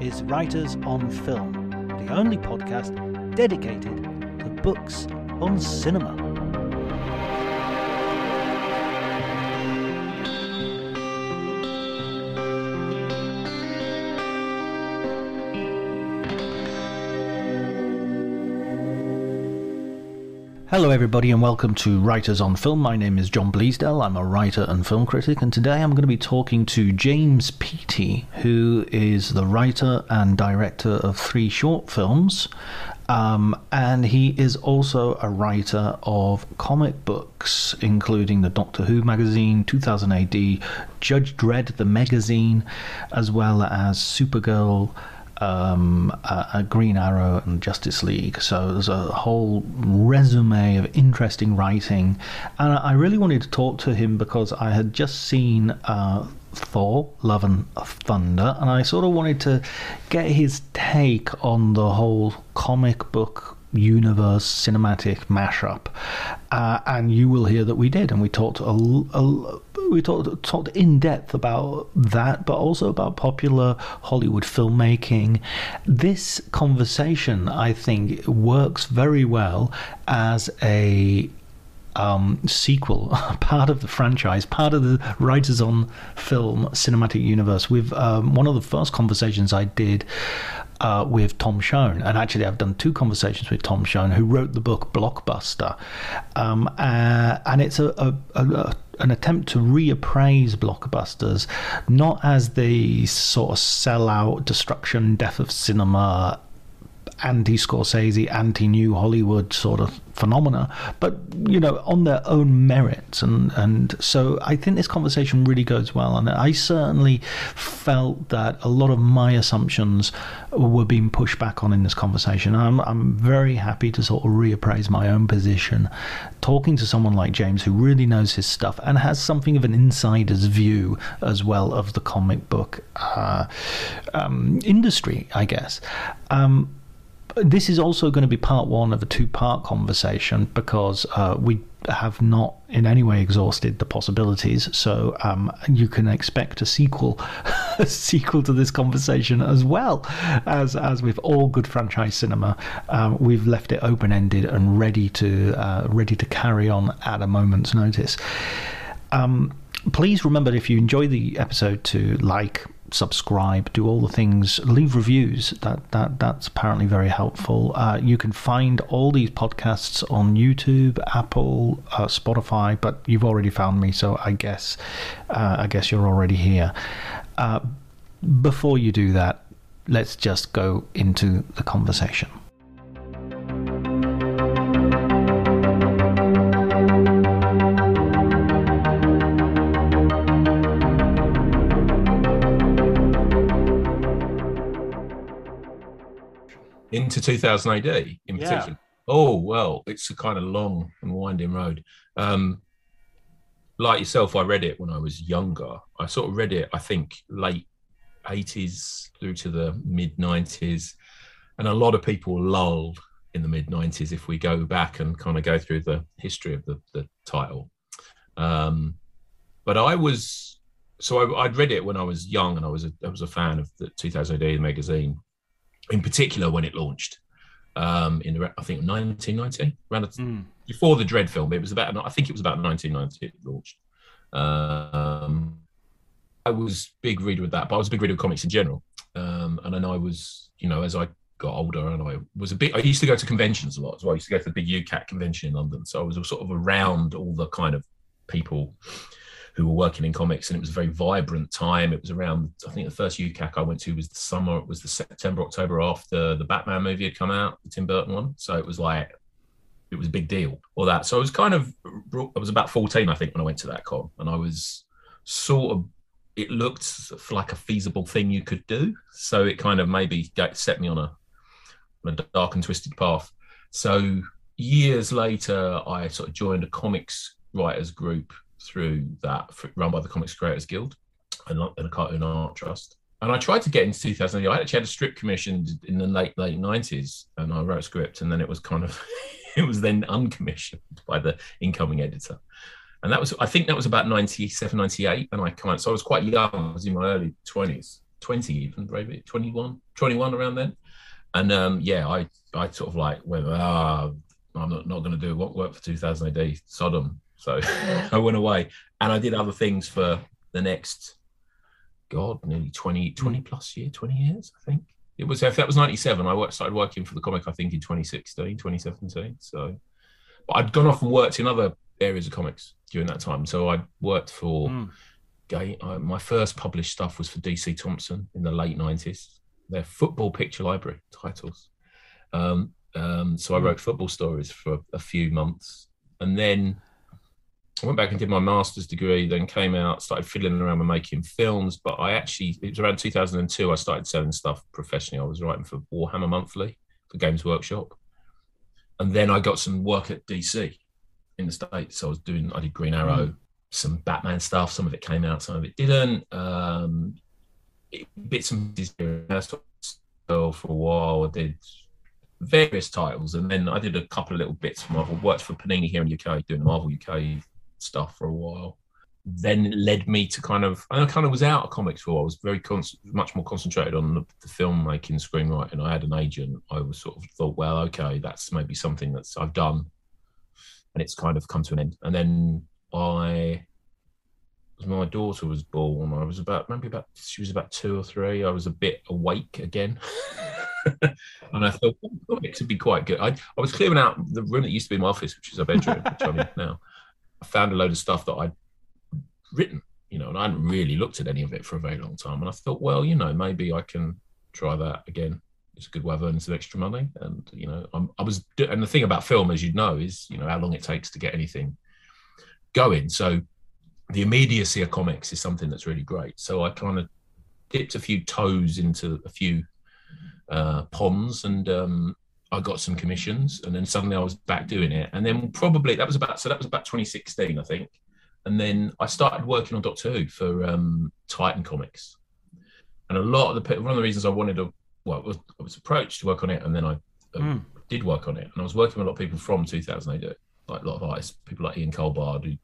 is Writers on Film, the only podcast dedicated to books on cinema. Hello, everybody, and welcome to Writers on Film. My name is John Bleasdale. I'm a writer and film critic, and today I'm going to be talking to James Peaty, who is the writer and director of three short films. Um, and he is also a writer of comic books, including the Doctor Who magazine, 2000 AD, Judge Dredd the magazine, as well as Supergirl um, Green Arrow and Justice League. So there's a whole resume of interesting writing, and I really wanted to talk to him because I had just seen. Uh, Thor, Love and Thunder, and I sort of wanted to get his take on the whole comic book universe cinematic mashup. Uh, and you will hear that we did, and we talked a, a we talked talked in depth about that, but also about popular Hollywood filmmaking. This conversation, I think, works very well as a um, sequel, part of the franchise, part of the Writers on Film cinematic universe. With um, one of the first conversations I did uh, with Tom Shone, and actually I've done two conversations with Tom Shone, who wrote the book Blockbuster, um, uh, and it's a, a, a an attempt to reappraise blockbusters, not as the sort of sellout, destruction, death of cinema anti Scorsese, anti New Hollywood sort of phenomena, but you know, on their own merits, and and so I think this conversation really goes well, and I certainly felt that a lot of my assumptions were being pushed back on in this conversation. I'm I'm very happy to sort of reappraise my own position, talking to someone like James who really knows his stuff and has something of an insider's view as well of the comic book uh, um, industry, I guess. Um, this is also going to be part one of a two part conversation because uh, we have not in any way exhausted the possibilities. So um, you can expect a sequel, a sequel to this conversation as well as as with all good franchise cinema. Um, we've left it open ended and ready to uh, ready to carry on at a moment's notice. Um, please remember if you enjoy the episode to like subscribe, do all the things, leave reviews. That that that's apparently very helpful. Uh, you can find all these podcasts on YouTube, Apple, uh, Spotify, but you've already found me, so I guess uh, I guess you're already here. Uh, before you do that, let's just go into the conversation. Into 2000 AD in Yeah. particular. Oh well, it's a kind of long and winding road. Um, like yourself, I read it when I was younger. I sort of read it, I think, late 80s through to the mid 90s, and a lot of people lulled in the mid 90s if we go back and kind of go through the history of the, the title. Um, but I was so I, I'd read it when I was young, and I was a, I was a fan of the 2000 AD magazine, in particular when it launched um, in the, I think 1990, around the, Mm. before the Dredd film. It was about I think it was about 1990 it launched. Um, I was big reader of that, but I was a big reader of comics in general. Um, and I know I was, you know, as I got older, and I was a bit. I used to go to conventions a lot as well. I used to go to the big UKCAC convention in London, so I was sort of around all the kind of people who were working in comics, and it was a very vibrant time. It was around, I think, the first UKCAC I went to was the summer. It was the September, October after the Batman movie had come out, the Tim Burton one. So it was like it was a big deal, all that. So I was kind of, I was about 14, I think, when I went to that con, and I was sort of, it looked like a feasible thing you could do. So it kind of maybe set me on a, on a dark and twisted path. So years later, I sort of joined a comics writers group through that, run by the Comics Creators Guild and, and a cartoon art trust. And I tried to get into 2000. I actually had a strip commissioned in the late late 90s, and I wrote a script, and then it was kind of, it was then uncommissioned by the incoming editor. And that was, I think that was about 97, 98 and I come out. So I was quite young. I was in my early 20s, 20 even, maybe 21, 21 around then. And um, yeah, I, I sort of like went, ah, I'm not, not going to do what work for 2000 AD, Sodom. So I went away and I did other things for the next, God, nearly 20, 20 plus year, 20 years, I think. It was, if that was 97, I worked, started working for the comic, I think, in 2016, 2017. So, but I'd gone off and worked in other areas of comics during that time. So I worked for, Mm. Gay, uh, my first published stuff was for DC Thomson in the late 90s, their football picture library titles. Um, um, so I wrote football stories for a few months. And then I went back and did my master's degree, then came out, started fiddling around with making films. But I actually, it was around 2002, I started selling stuff professionally. I was writing for Warhammer Monthly for Games Workshop. And then I got some work at DC in the States. So I was doing, I did Green Arrow, some Batman stuff. Some of it came out, some of it didn't. Um, it, bits and pieces here and there. So for a while, I did various titles, and then I did a couple of little bits for Marvel. Worked for Panini here in the UK, doing Marvel UK stuff for a while. Then it led me to kind of, I kind of was out of comics for a while. I was very con- much more concentrated on the, the filmmaking, screenwriting. I had an agent. I was sort of thought, well, okay, that's maybe something that's I've done, and it's kind of come to an end. And then I my daughter was born. I was about maybe about she was about two or three. I was a bit awake again, and I thought oh, comics would be quite good. I, I was clearing out the room that used to be my office, which is a bedroom, which I'm in now. I found a load of stuff that I'd written, you know, and I hadn't really looked at any of it for a very long time. And I thought, well, you know, maybe I can try that again. It's a good way of earning some extra money. And you know, I'm, I was, and the thing about film, as you'd know, is you know how long it takes to get anything going. So the immediacy of comics is something that's really great. So I kind of dipped a few toes into a few uh, ponds, and um, I got some commissions, and then suddenly I was back doing it. And then probably that was about so that was about 2016, I think. And then I started working on Doctor Who for um, Titan Comics, and a lot of the one of the reasons I wanted to well, I was, I was approached to work on it, and then I uh, Mm. did work on it, and I was working with a lot of people from 2000 AD, like a lot of artists, people like Ian Culbard who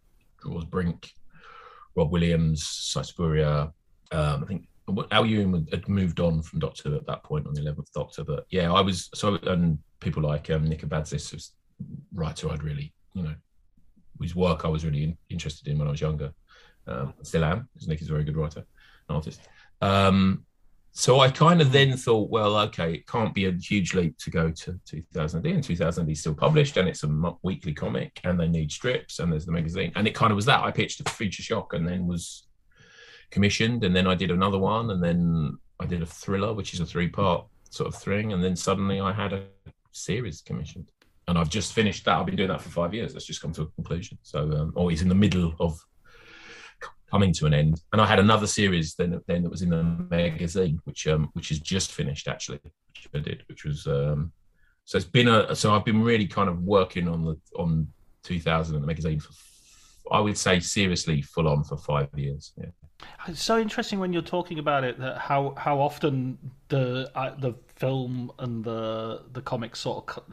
draws Brink, Rob Williams, Si Spurrier. Um, I think Al Ewing had moved on from Doctor at that point on the Eleventh Doctor, but yeah, I was so and people like um, Nick Abadzis, a writer I'd really, you know, whose work I was really in, interested in when I was younger. Um, still am, because Nick is a very good writer, and artist. Um, so I kind of then thought, well, okay, it can't be a huge leap to go to 2000 AD, and 2000 is still published and it's a weekly comic and they need strips and there's the magazine. And it kind of was that. I pitched a Future Shock and then was commissioned and then I did another one and then I did a thriller, which is a three part sort of thing. And then suddenly I had a series commissioned. And I've just finished that. I've been doing that for five years. That's just come to a conclusion. So, um, always in the middle of coming to an end. And I had another series then then that was in the magazine, which um which has just finished actually, which I did, which was um so it's been a so I've been really kind of working on the on 2000 and the magazine for I would say seriously full on for five years. Yeah. It's so interesting when you're talking about it that how how often the uh, the film and the the comics sort of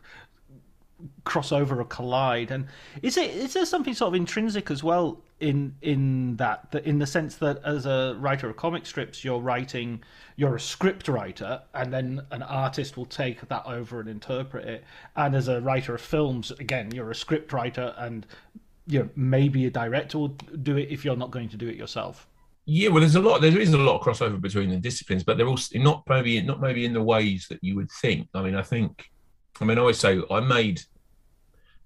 cross over or collide. And is it is there something sort of intrinsic as well in in that that in the sense that as a writer of comic strips you're writing you're a script writer and then an artist will take that over and interpret it. And as a writer of films again you're a script writer and you maybe a director will do it if you're not going to do it yourself yeah, well, there's a lot. There is a lot of crossover between the disciplines, but they're also not maybe not maybe in the ways that you would think. I mean, I think I mean, I always say I made,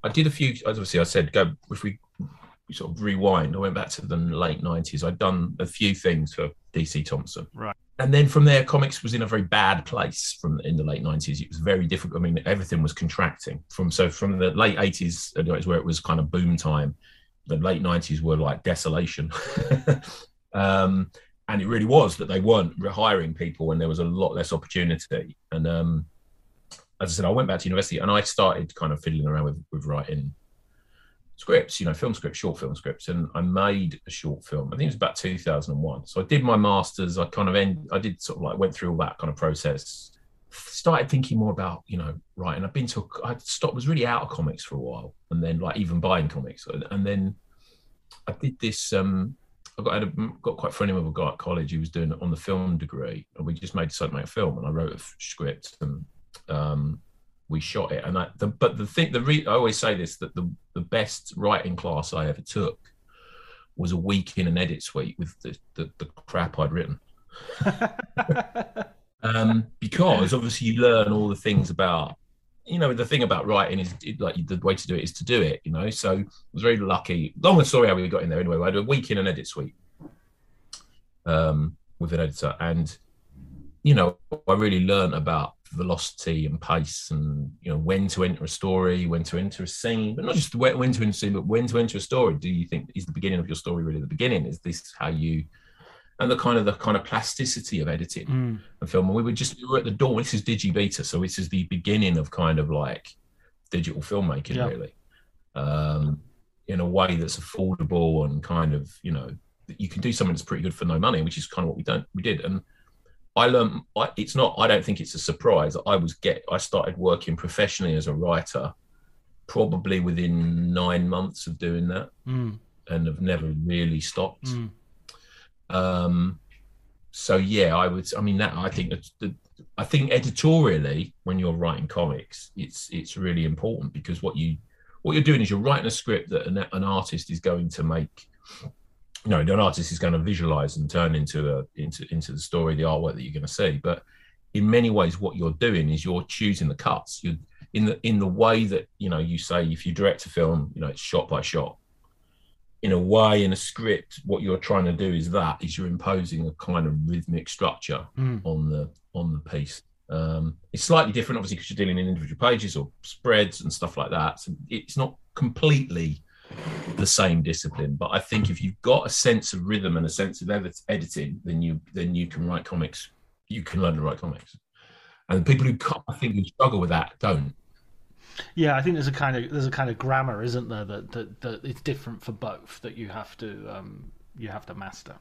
I did a few. Obviously, I said go if we sort of rewind. I went back to the late nineties. I'd done a few things for DC Thomson, right? And then from there, comics was in a very bad place from in the late nineties. It was very difficult. I mean, everything was contracting from so from the late eighties, uh, where it was kind of boom time. The late nineties were like desolation. um, and it really was that they weren't hiring people when there was a lot less opportunity. And um, as I said, I went back to university and I started kind of fiddling around with, with writing scripts, you know, film scripts, short film scripts, and I made a short film. I think it was about 2001. So I did my masters. I kind of end, I did sort of like went through all that kind of process. Started thinking more about you know writing. I've been to I stopped was really out of comics for a while, and then like even buying comics, and then I did this. um I got, I a, got quite friendly with a guy at college who was doing it on the film degree, and we just made decided to make a film. And I wrote a script and um, we shot it. And I, the, but the thing, the re, I always say this that the the best writing class I ever took was a week in an edit suite with the the, the crap I'd written. um, because obviously you learn all the things about you know the thing about writing is like the way to do it is to do it you know? So i was very lucky. Long story how we got in there anyway. I had a week in an edit suite um, with an editor. And you know i really learned about velocity and pace and you know when to enter a story when to enter a scene. But not just when to enter a scene but when to enter a story. Do you think is the beginning of your story really the beginning? Is this how you and the kind of the kind of plasticity of editing mm. and film and we were just we were at the door this is digibeta so this is the beginning of kind of like digital filmmaking yeah. really um in a way that's affordable and kind of you know you can do something that's pretty good for no money which is kind of what we don't we did and I learned. I, it's not. I don't think it's a surprise. I was get. I started working professionally as a writer, probably within nine months of doing that, mm. and have never really stopped. Mm. Um, so yeah, I would. I mean, that I think that I think editorially, when you're writing comics, it's it's really important because what you what you're doing is you're writing a script that an, an artist is going to make you know, an artist is going to visualize and turn into a into into the story, the artwork that you're going to see. But in many ways, what you're doing is you're choosing the cuts. You're in the in the way that you know you say if you direct a film, you know, it's shot by shot. In a way, in a script, what you're trying to do is that is you're imposing a kind of rhythmic structure mm. on the on the piece. Um, it's slightly different, obviously, because you're dealing in individual pages or spreads and stuff like that. So it's not completely the same discipline. But I think if you've got a sense of rhythm and a sense of edit- editing, then you then you can write comics. You can learn to write comics. And people who I think who struggle with that don't. Yeah, I think there's a kind of there's a kind of grammar, isn't there, that that, that it's different for both that you have to um, you have to master.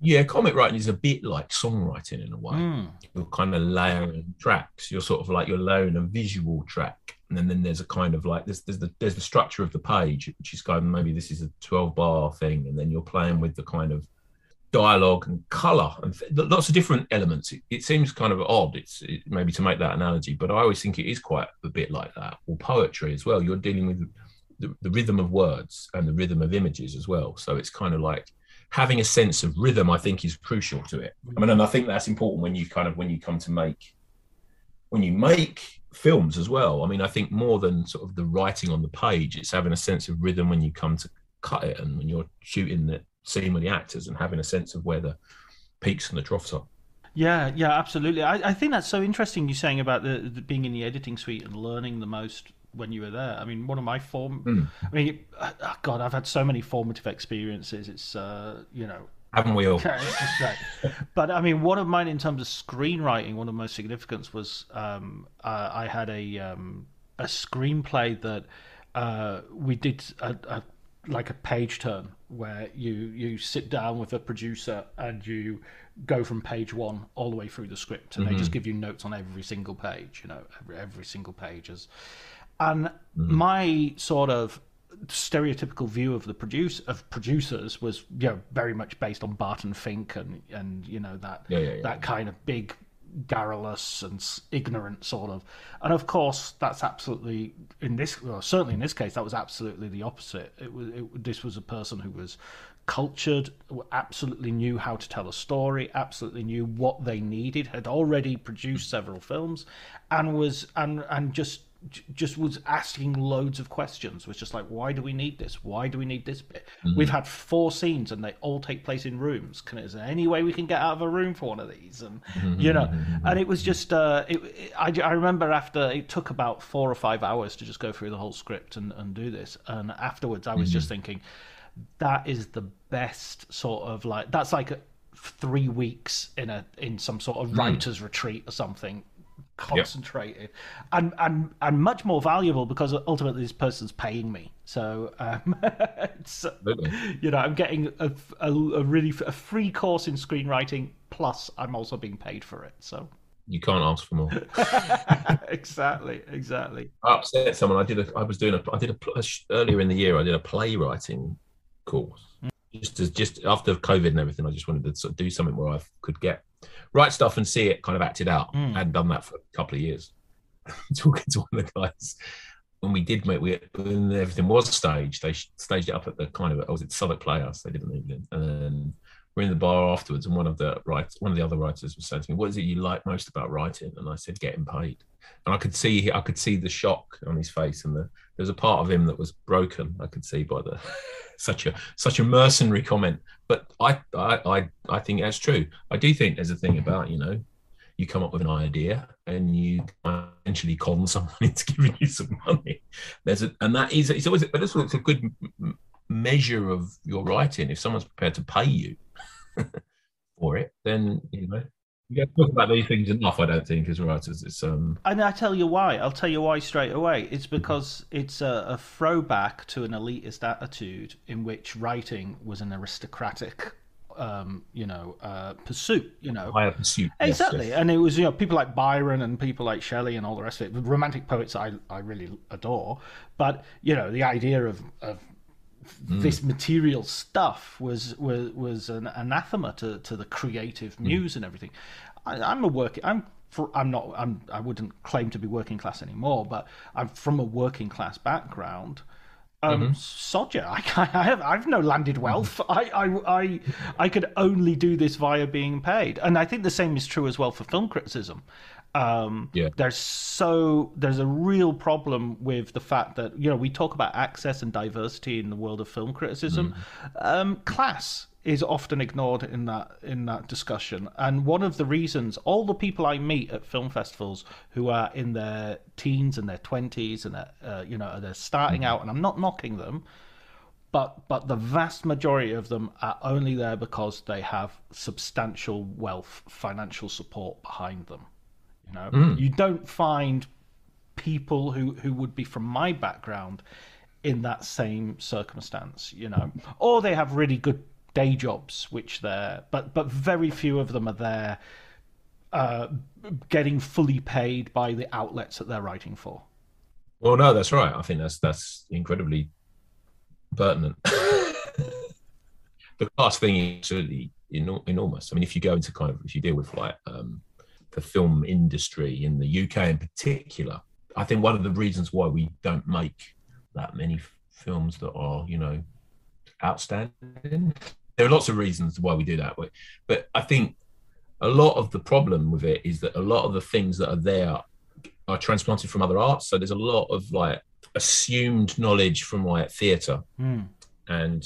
Yeah, comic writing is a bit like songwriting in a way. Mm. You're kind of layering tracks. You're sort of like you're layering a visual track, and then, then there's a kind of like there's there's the there's the structure of the page, which is kind of maybe this is a 12 bar thing, and then you're playing with the kind of dialogue and color and lots of different elements. It, it seems kind of odd. It's it, maybe to make that analogy, but I always think it is quite a bit like that. Or poetry as well. You're dealing with the, the rhythm of words and the rhythm of images as well. So it's kind of like having a sense of rhythm, I think, is crucial to it. I mean, and I think that's important when you kind of when you come to make when you make films as well. I mean, I think more than sort of the writing on the page, it's having a sense of rhythm when you come to cut it and when you're shooting the scene with the actors and having a sense of where the peaks and the troughs are. Yeah, yeah, absolutely. I, I think that's so interesting. You saying about the, the, being in the editing suite and learning the most when you were there. I mean, one of my form. Mm. I mean, uh, God, I've had so many formative experiences. It's uh, you know, haven't we all? but I mean, one of mine in terms of screenwriting, one of the most significant was um, uh, I had a um, a screenplay that uh, we did a, a, like a page turn where you you sit down with a producer and you go from page one all the way through the script, and Mm-hmm. they just give you notes on every single page. You know, every every single page is, and Mm-hmm. my sort of stereotypical view of the produce of producers was you know very much based on Barton Fink and and you know that Yeah, yeah, yeah. that kind of big garrulous and ignorant sort of. And of course that's absolutely in this well, certainly in this case that was absolutely the opposite. It was it, this was a person who was cultured absolutely knew how to tell a story absolutely knew what they needed had already produced several films and was and and just just was asking loads of questions was just like why do we need this? Why do we need this bit? Mm-hmm. We've had four scenes and they all take place in rooms. Can is there any way we can get out of a room for one of these? And mm-hmm. you know mm-hmm. and it was just uh it, it- I, I remember after it took about four or five hours to just go through the whole script and, and do this. And afterwards i was just thinking that is the best sort of like that's like a, three weeks in a in some sort of mm. writer's retreat or something concentrated and and and much more valuable because ultimately this person's paying me so um it's, you know i'm getting a, a, a really a free course in screenwriting plus i'm also being paid for it so You can't ask for more. exactly exactly I upset someone. I did a. I was doing a. I did a earlier in the year. I did a playwriting course. Just as just after COVID and everything, I just wanted to sort of do something where I could get write stuff and see it kind of acted out. Mm. I hadn't done that for a couple of years. Talking to one of the guys when we did make we when everything was staged, they staged it up at the kind of I was at Southwark Playhouse. They didn't even and then we're in the bar afterwards, and one of the right one of the other writers was saying to me, "What is it you like most about writing?" And I said, "Getting paid." And I could see I could see the shock on his face, and the, there was a part of him that was broken. I could see by the such a such a mercenary comment. But I I I, I think that's true. I do think there's a thing about you know you come up with an idea and you eventually con someone into giving you some money. There's a, and that is it's always but it's, a good measure of your writing. If someone's prepared to pay you for it, then you know you have to talk about these things enough. I don't think as writers. It's um And I tell you why. I'll tell you why straight away. It's because it's a, a throwback to an elitist attitude in which writing was an aristocratic, um, you know, uh, pursuit. You know, higher pursuit. Yes, Exactly, yes. and it was you know people like Byron and people like Shelley and all the rest of it, romantic poets I I really adore, but you know the idea of of Mm. this material stuff was was was an anathema to, to the creative mm. muse and everything. I, I'm a working I'm fr- I'm not I'm I wouldn't claim to be working class anymore, but I'm from a working class background. Um, mm-hmm. Sodja, I, I have I've no landed wealth. I, I I I could only do this via being paid, and I think the same is true as well for film criticism. Um, Yeah. There's so there's a real problem with the fact that you know we talk about access and diversity in the world of film criticism. Um, class is often ignored in that in that discussion, and one of the reasons all the people I meet at film festivals who are in their teens and their twenties and they're, uh, you know they're starting out, and I'm not knocking them, but but the vast majority of them are only there because they have substantial wealth, financial support behind them. You know, you don't find people who who would be from my background in that same circumstance. You know, or they have really good day jobs, which they're but but very few of them are there. Uh, getting fully paid by the outlets that they're writing for. Well, no, that's right. I think that's that's incredibly pertinent. the class thing is absolutely enormous. I mean, if you go into kind of if you deal with like um, the film industry in the UK in particular, I think one of the reasons why we don't make that many films that are you know outstanding. There are lots of reasons why we do that, but- but I think a lot of the problem with it is that a lot of the things that are there are transplanted from other arts. So there's a lot of like assumed knowledge from like theatre, hmm. and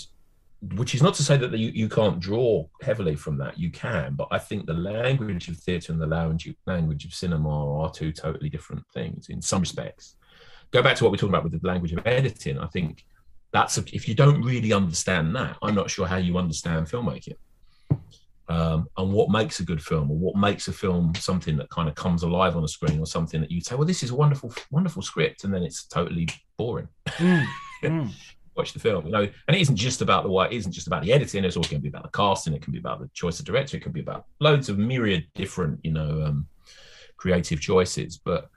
which is not to say that you, you can't draw heavily from that. You can, but I think the language of theatre and the language of cinema are two totally different things in some respects. go back to what we're talking about with the language of editing. I think that's a, if you don't really understand that, I'm not sure how you understand filmmaking. Um, and what makes a good film, or what makes a film something that kind of comes alive on the screen, or something that you say, "Well, this is a wonderful, wonderful script," and then it's totally boring. Mm, mm. Watch the film, you know. And it isn't just about the what, it isn't just about the editing. It's also going to be about the casting. It can be about the choice of director. It can be about loads of myriad different, you know, um, creative choices. But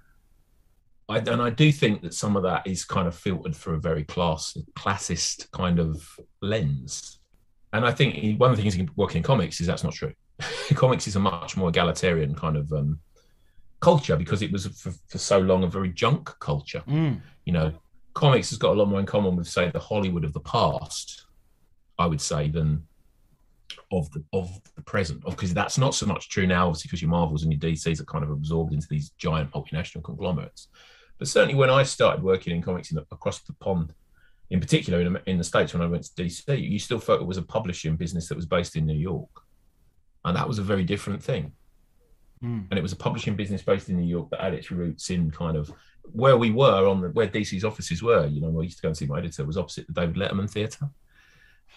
I, and I do think that some of that is kind of filtered through a very class classist kind of lens and I think one of the things working in comics is that's not true. comics is a much more egalitarian kind of um, culture because it was for, for, so long a very junk culture. Mm. You know, comics has got a lot more in common with, say, the Hollywood of the past, I would say, than of the of the present. Because that's not so much true now, obviously, because your Marvels and your DCs are kind of absorbed into these giant multinational conglomerates. But certainly, when I started working in comics in the, across the pond in particular in, in the States when I went to DC, you still felt it was a publishing business that was based in New York. And that was a very different thing. Mm. And it was a publishing business based in New York that had its roots in kind of where we were on the where DC's offices were. You know, I used to go and see my editor was opposite the David Letterman Theatre.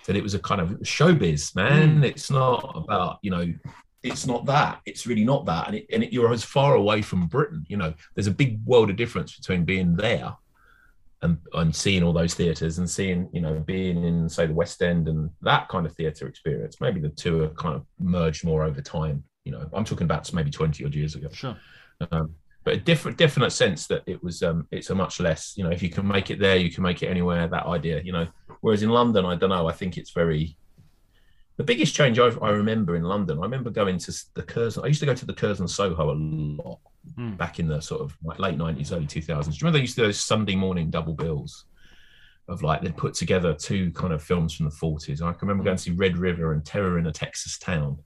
That it was a kind of showbiz, man. Mm. It's not about, you know, it's not that. It's really not that. And, it, and it, you're as far away from Britain. You know, there's a big world of difference between being there and, and seeing all those theatres and seeing, you know, being in, say, the West End and that kind of theatre experience. Maybe the two are kind of merged more over time. You know, I'm talking about maybe 20 odd years ago. Sure. Um, but a different, definite sense that it was, um, it's a much less, you know, if you can make it there, you can make it anywhere. That idea, you know. Whereas in London, I don't know. I think it's very. The biggest change I, I remember in London, I remember going to the Curzon. I used to go to the Curzon Soho a lot mm. back in the sort of late 90s, early 2000s. Do you remember they used to do those Sunday morning double bills of like they'd put together two kind of films from the 40s? I can remember going to see Red River and Terror in a Texas Town.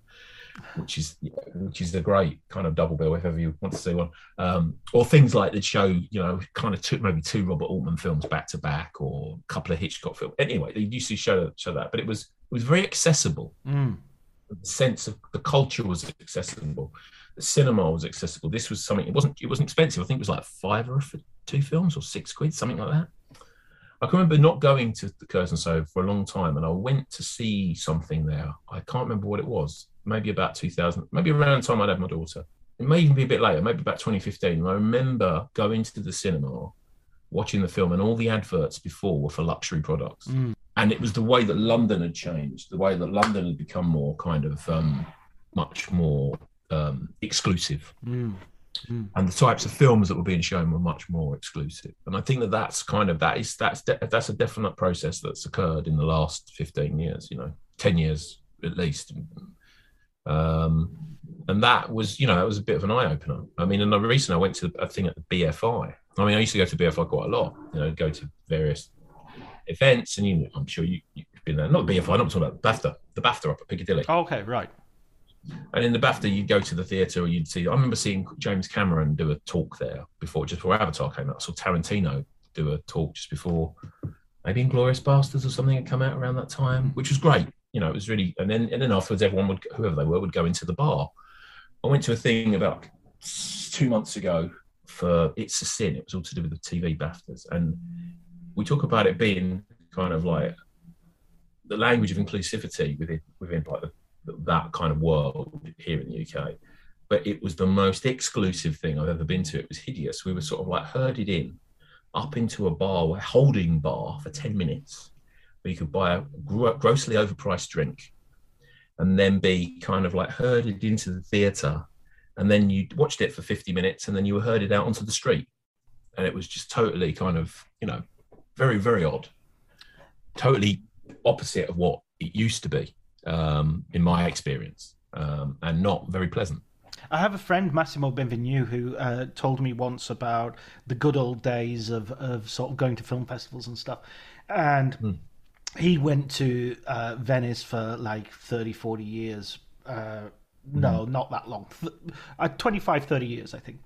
Which is which is a great kind of double bill if ever you want to see one, um, or things like that show you know kind of took maybe two Robert Altman films back to back or a couple of Hitchcock films. Anyway, they used to show show that, but it was it was very accessible. Mm. The sense of the culture was accessible the cinema was accessible. This was something. It wasn't. It wasn't expensive. I think it was like five or for two films or six quid, something like that. I can remember not going to the Curzon Soho for a long time, and I went to see something there. I can't remember what it was. Maybe about 2000, maybe around the time I'd had my daughter. It may even be a bit later, maybe about 2015. I remember going to the cinema, watching the film, and all the adverts before were for luxury products. Mm. And it was the way that London had changed, the way that London had become more kind of um, much more um, exclusive. Mm. Mm. And the types of films that were being shown were much more exclusive, and I think that that's kind of that is that's de- that's a definite process that's occurred in the last fifteen years, you know, ten years at least, um, and that was you know that was a bit of an eye opener. I mean, and the reason I went to a thing at the BFI. I mean, I used to go to BFI quite a lot, you know, go to various events, and you, I'm sure you, you've been there. Not BFI, I'm talking about the BAFTA, the BAFTA up at Piccadilly. Oh, okay, right. And in the BAFTA, you'd go to the theatre or you'd see. I remember seeing James Cameron do a talk there before, just before Avatar came out. I saw Tarantino do a talk just before, maybe Inglourious Basterds or something had come out around that time, which was great. You know, it was really. And then and then afterwards, everyone would, whoever they were, would go into the bar. I went to a thing about two months ago for It's a Sin. It was all to do with the TV BAFTAs, and we talk about it being kind of like the language of inclusivity within within like the that kind of world here in the UK. But it was the most exclusive thing I've ever been to. It was hideous. We were sort of like herded in up into a bar, a holding bar for 10 minutes, where you could buy a grossly overpriced drink and then be kind of like herded into the theatre. And then you watched it for 50 minutes and then you were herded out onto the street. And it was just totally kind of, you know, very, very odd. Totally opposite of what it used to be um, in my experience, um, and not very pleasant. I have a friend, Massimo Benvenu, who uh, told me once about the good old days of, of sort of going to film festivals and stuff. And mm. He went to uh, Venice for like 30, 40 years. Uh, no, mm. not that long. Uh, 25, 30 years, I think.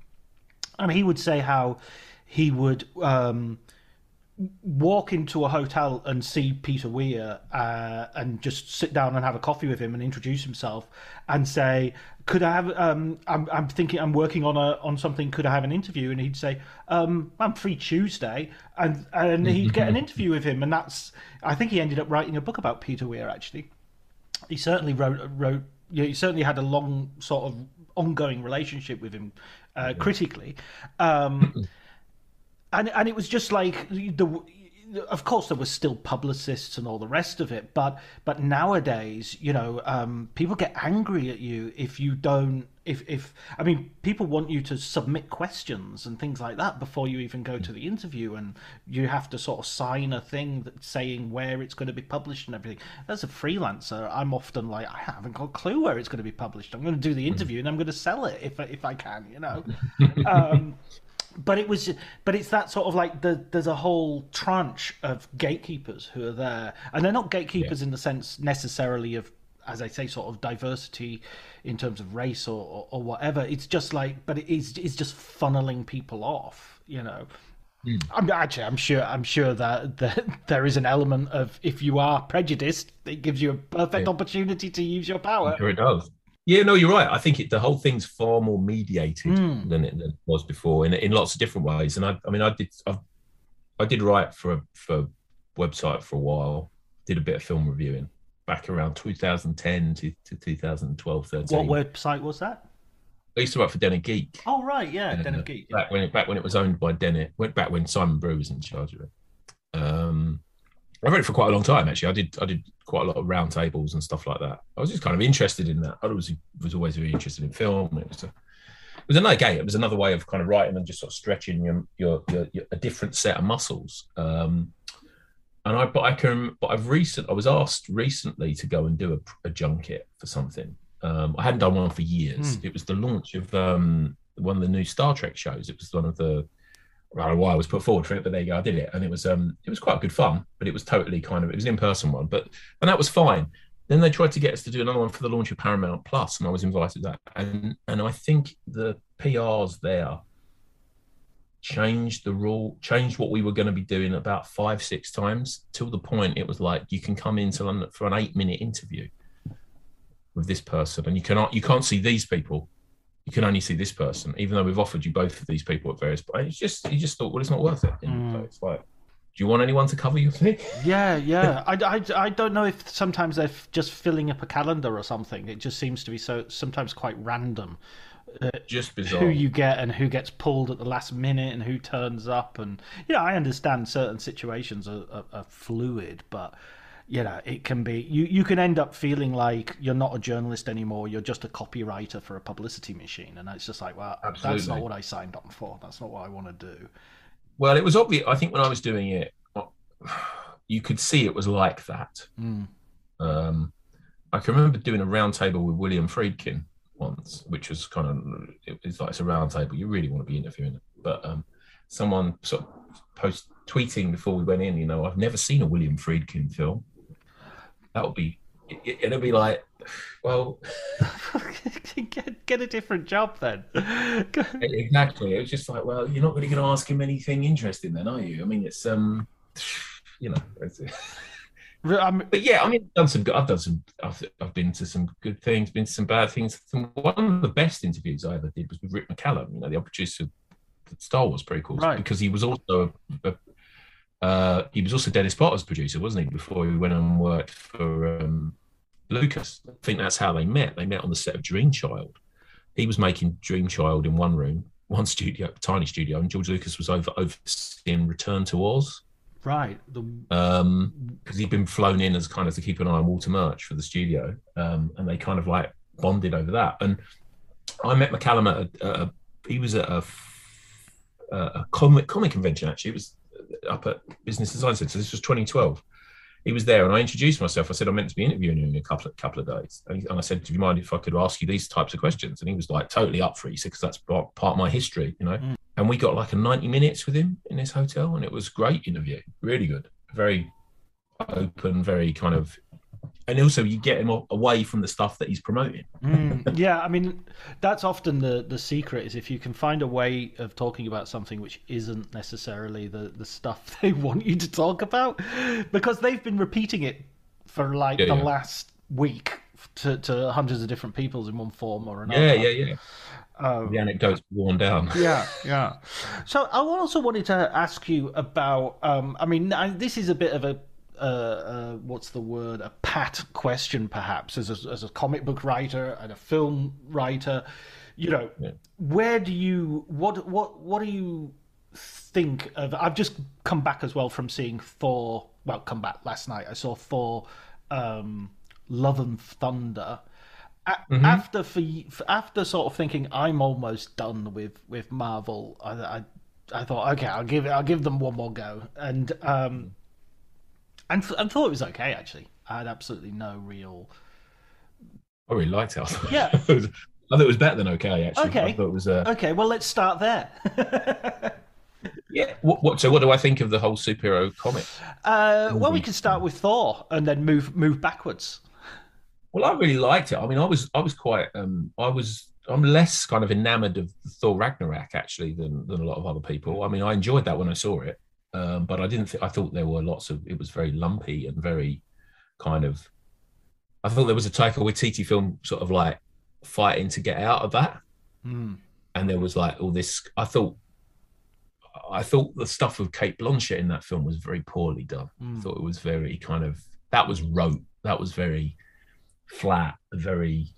And he would say how he would um, walk into a hotel and see Peter Weir uh, and just sit down and have a coffee with him and introduce himself and say, "Could I have? Um, I'm, I'm thinking I'm working on a on something. Could I have an interview?" And he'd say, um, "I'm free Tuesday," and and he'd get an interview with him, and that's. I think he ended up writing a book about Peter Weir. Actually, he certainly wrote wrote. You know, he certainly had a long sort of ongoing relationship with him uh, critically. Um, and and it was just like the of course there were still publicists and all the rest of it but but nowadays you know um, people get angry at you if you don't if if i mean people want you to submit questions and things like that before you even go to the interview and you have to sort of sign a thing that saying where it's going to be published and everything. As a freelancer i'm often like i haven't got a clue where it's going to be published. I'm going to do the interview and i'm going to sell it if if i can you know? Um, but it was but it's that sort of like the, there's a whole tranche of gatekeepers who are there and they're not gatekeepers yeah. in the sense necessarily of as i say sort of diversity in terms of race or, or, or whatever it's just like but it is it's just funneling people off you know mm. I'm actually I'm sure I'm sure that, that there is an element of if you are prejudiced, it gives you a perfect yeah. opportunity to use your power. Sure it does. Yeah, no, you're right. I think it, the whole thing's far more mediated mm. than, it, than, it, was before, in in lots of different ways. And I, I mean, I did, I've, I did write for a, for a website for a while. Did a bit of film reviewing back around 2010 to, to 2012, 13. What website was that? I used to write for Den of Geek. Oh right, yeah, Den of Geek. Back when it, back when it was owned by Dennis, went back when Simon Brew was in charge of it. Um, I wrote it for quite a long time actually. I did I did quite a lot of roundtables and stuff like that. I was just kind of interested in that. I was was always very interested in film. It was a it was another game. It was another way of kind of writing and just sort of stretching your your, your, your a different set of muscles. Um, and I but I can but I've recent I was asked recently to go and do a, a junket for something. Um, I hadn't done one for years. Mm. It was the launch of um, one of the new Star Trek shows. It was one of the I don't know why I was put forward for it, but there you go. I did it, and it was um it was quite good fun, but it was totally kind of it was an in person one, but and that was fine. Then they tried to get us to do another one for the launch of Paramount Plus, and I was invited that. And and I think the PRs there changed the rule, changed what we were going to be doing about five six times till the point it was like you can come into London for an eight minute interview with this person, and you cannot you can't see these people you can only see this person, even though we've offered you both of these people at various points. It's just you just thought, well, it's not worth it. Mm. It's like, do you want anyone to cover your thing? Yeah, yeah. I, I, I don't know if sometimes they're just filling up a calendar or something. It just seems to be so sometimes quite random. Uh, just bizarre. Who you get and who gets pulled at the last minute and who turns up and yeah, I understand certain situations are, are, are fluid, but you know it can be you you can end up feeling like you're not a journalist anymore you're just a copywriter for a publicity machine. And it's just like well Absolutely. that's not what i signed on for. That's not what i want to do. Well it was obvious i think when i was doing it you could see it was like that. Mm. um, i can remember doing a roundtable with william friedkin once which was kind of it's like it's a roundtable you really want to be interviewing it but um, someone sort of post tweeting before we went in you know i've never seen a william friedkin film that would be it'll be like well get, get a different job then. Exactly. It was just like well you're not really going to ask him anything interesting then are you? I mean it's um you know but yeah i mean I've done some i've done some I've, I've been to some good things been to some bad things. One of the best interviews i ever did was with rick mccallum you know the producer of Star Wars prequels, right? Because he was also a, a, uh, he was also Dennis Potter's producer, wasn't he? Before he went and worked for um, Lucas. I think that's how they met. They met on the set of Dream Child. He was making Dream Child in one room, one studio, tiny studio, and George Lucas was over overseeing Return to Oz. Right. The... Um, because he'd been flown in as kind of to keep an eye on Walter Murch for the studio, um, and they kind of like bonded over that. And I met McCallum at a, a he was at a, a comic comic convention actually. It was up at Business Design Centre. This was 2012. He was there, and I introduced myself. I said I meant to be interviewing you in a couple of couple of days, and, he, and I said, "Do you mind if I could ask you these types of questions?" And he was like, "Totally up for it." He said, "Because that's part, part of my history, you know." Mm. And we got like a 90 minutes with him in his hotel, and it was great interview, really good, very open, very kind of and also you get him away from the stuff that he's promoting. mm, yeah, I mean that's often the the secret is if you can find a way of talking about something which isn't necessarily the the stuff they want you to talk about, because they've been repeating it for like yeah, the yeah. last week to, to hundreds of different peoples in one form or another. Yeah, yeah, yeah. Um, the anecdote's worn down. yeah, yeah. So I also wanted to ask you about. Um, I mean, I, this is a bit of a uh, uh, what's the word? A pat question, perhaps, as a, as a comic book writer and a film writer. You know, yeah. where do you what what what do you think of? I've just come back as well from seeing Thor. Well, come back last night. I saw Thor. Um, Love and Thunder. Mm-hmm. After for, after sort of thinking I'm almost done with with Marvel, I, I, I thought okay, I'll give it, I'll give them one more go, and um, and and thought it was okay actually. I had absolutely no real. I really liked it. yeah, I thought it was better than okay. Actually, okay. I thought it was. Uh... Okay, well let's start there. yeah. What, what, So, what do I think of the whole superhero comic? Uh, well, we can start with Thor and then move move backwards. Well, I really liked it. I mean, I was I was quite um I was I'm less kind of enamored of Thor Ragnarok actually than than a lot of other people. I mean, I enjoyed that when I saw it, um, but I didn't. think I thought there were lots of. It was very lumpy and very kind of. I thought there was a Taika Waititi film, sort of like fighting to get out of that, mm. and there was like all this. I thought. I thought the stuff with Cate Blanchett in that film was very poorly done. Mm. I thought it was very kind of that was rote. That was very flat, very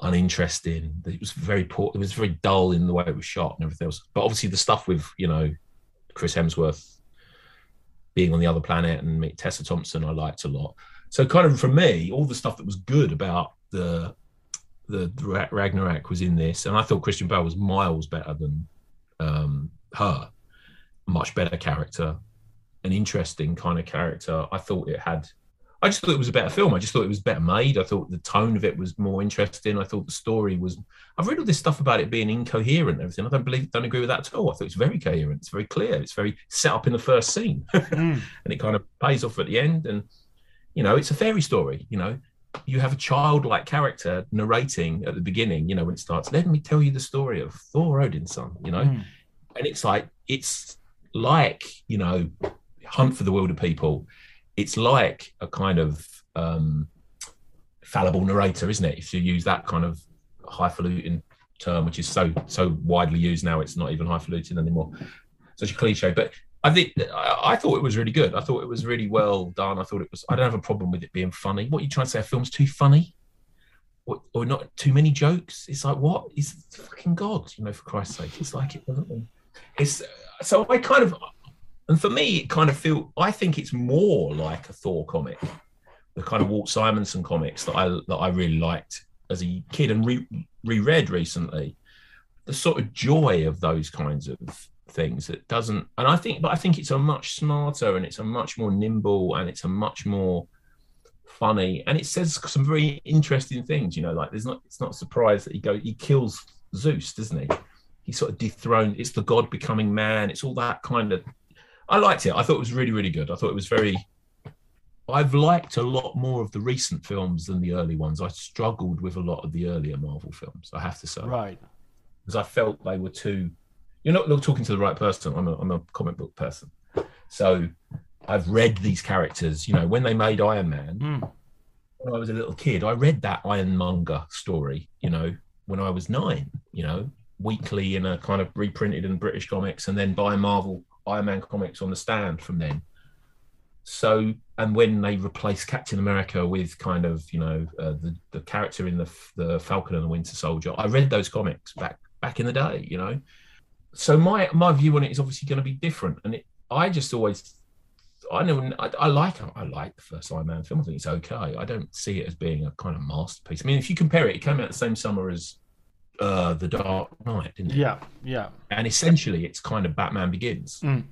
uninteresting. It was very poor. It was very dull in the way it was shot and everything else. But obviously, the stuff with you know Chris Hemsworth being on the other planet and meet Tessa Thompson, I liked a lot. So, kind of for me, all the stuff that was good about the the, the Ragnarok was in this, and I thought Christian Bale was miles better than um, her. Much better character, an interesting kind of character. I thought it had I just thought it was a better film. I just thought it was better made. I thought the tone of it was more interesting. I thought the story was. I've read all this stuff about it being incoherent and everything. I don't believe, don't agree with that at all. I thought it's very coherent. It's very clear. It's very set up in the first scene, mm. and it kind of pays off at the end. And you know, it's a fairy story. You know, you have a childlike character narrating at the beginning. You know, when it starts, let me tell you the story of Thor Odin's son. You know, mm. and it's like it's like you know, Hunt for the Wilderpeople it's like a kind of um, fallible narrator, isn't it? If you use that kind of highfalutin term, which is so so widely used now, it's not even highfalutin anymore. Such a cliche, but I think I, thought it was really good. I thought it was really well done. I thought it was. I don't have a problem with it being funny. What are you trying to say? A film's too funny, or, or not too many jokes? It's like what is fucking God? You know, for Christ's sake, it's like it doesn't. It's so I kind of and for me, it kind of feel I think it's more like a Thor comic, the kind of Walt Simonson comics that I that I really liked as a kid and re- reread recently. The sort of joy of those kinds of things that doesn't, and I think, but I think it's a much smarter and it's a much more nimble and it's a much more funny and it says some very interesting things. You know, like there's not, it's not a surprise that he go, he kills Zeus, doesn't he? He sort of dethroned. It's the god becoming man. It's all that kind of I liked it. I thought it was really, really good. I thought it was very. I've liked a lot more of the recent films than the early ones. I struggled with a lot of the earlier Marvel films. I have to say, right, because I felt they were too. You're not, talking to the right person. I'm a, I'm a comic book person, so I've read these characters. You know, when they made Iron Man, mm. when I was a little kid, I read that Ironmonger story. You know, when I was nine. You know, weekly in a kind of reprinted in British comics, and then by Marvel Iron Man comics on the stand from then. So, and when they replaced Captain America with kind of you know uh, the the character in the the Falcon and the Winter Soldier, I read those comics back back in the day, you know. So my my view on it is obviously going to be different, and it, I just always I know I, I, like I like the first Iron Man film. I think it's okay. I don't see it as being a kind of masterpiece. I mean, if you compare it, it came out the same summer as uh, The Dark Knight, didn't it? Yeah, yeah. And essentially, it's kind of Batman Begins, mm.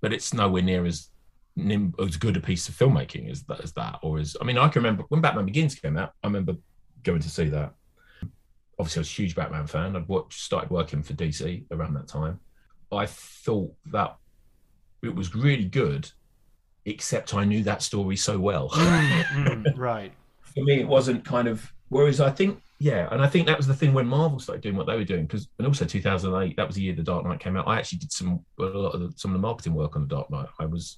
but it's nowhere near as nim- as good a piece of filmmaking as that, as that. Or as I mean, I can remember when Batman Begins came out. I remember going to see that. Obviously, I was a huge Batman fan. I'd watched, started working for DC around that time. I thought that it was really good, except I knew that story so well. Mm, right. For me, it wasn't kind of. Whereas I think, yeah, and I think that was the thing when Marvel started doing what they were doing, because and also 2008, that was the year The Dark Knight came out. I actually did some a lot of the, some of the marketing work on The Dark Knight. I was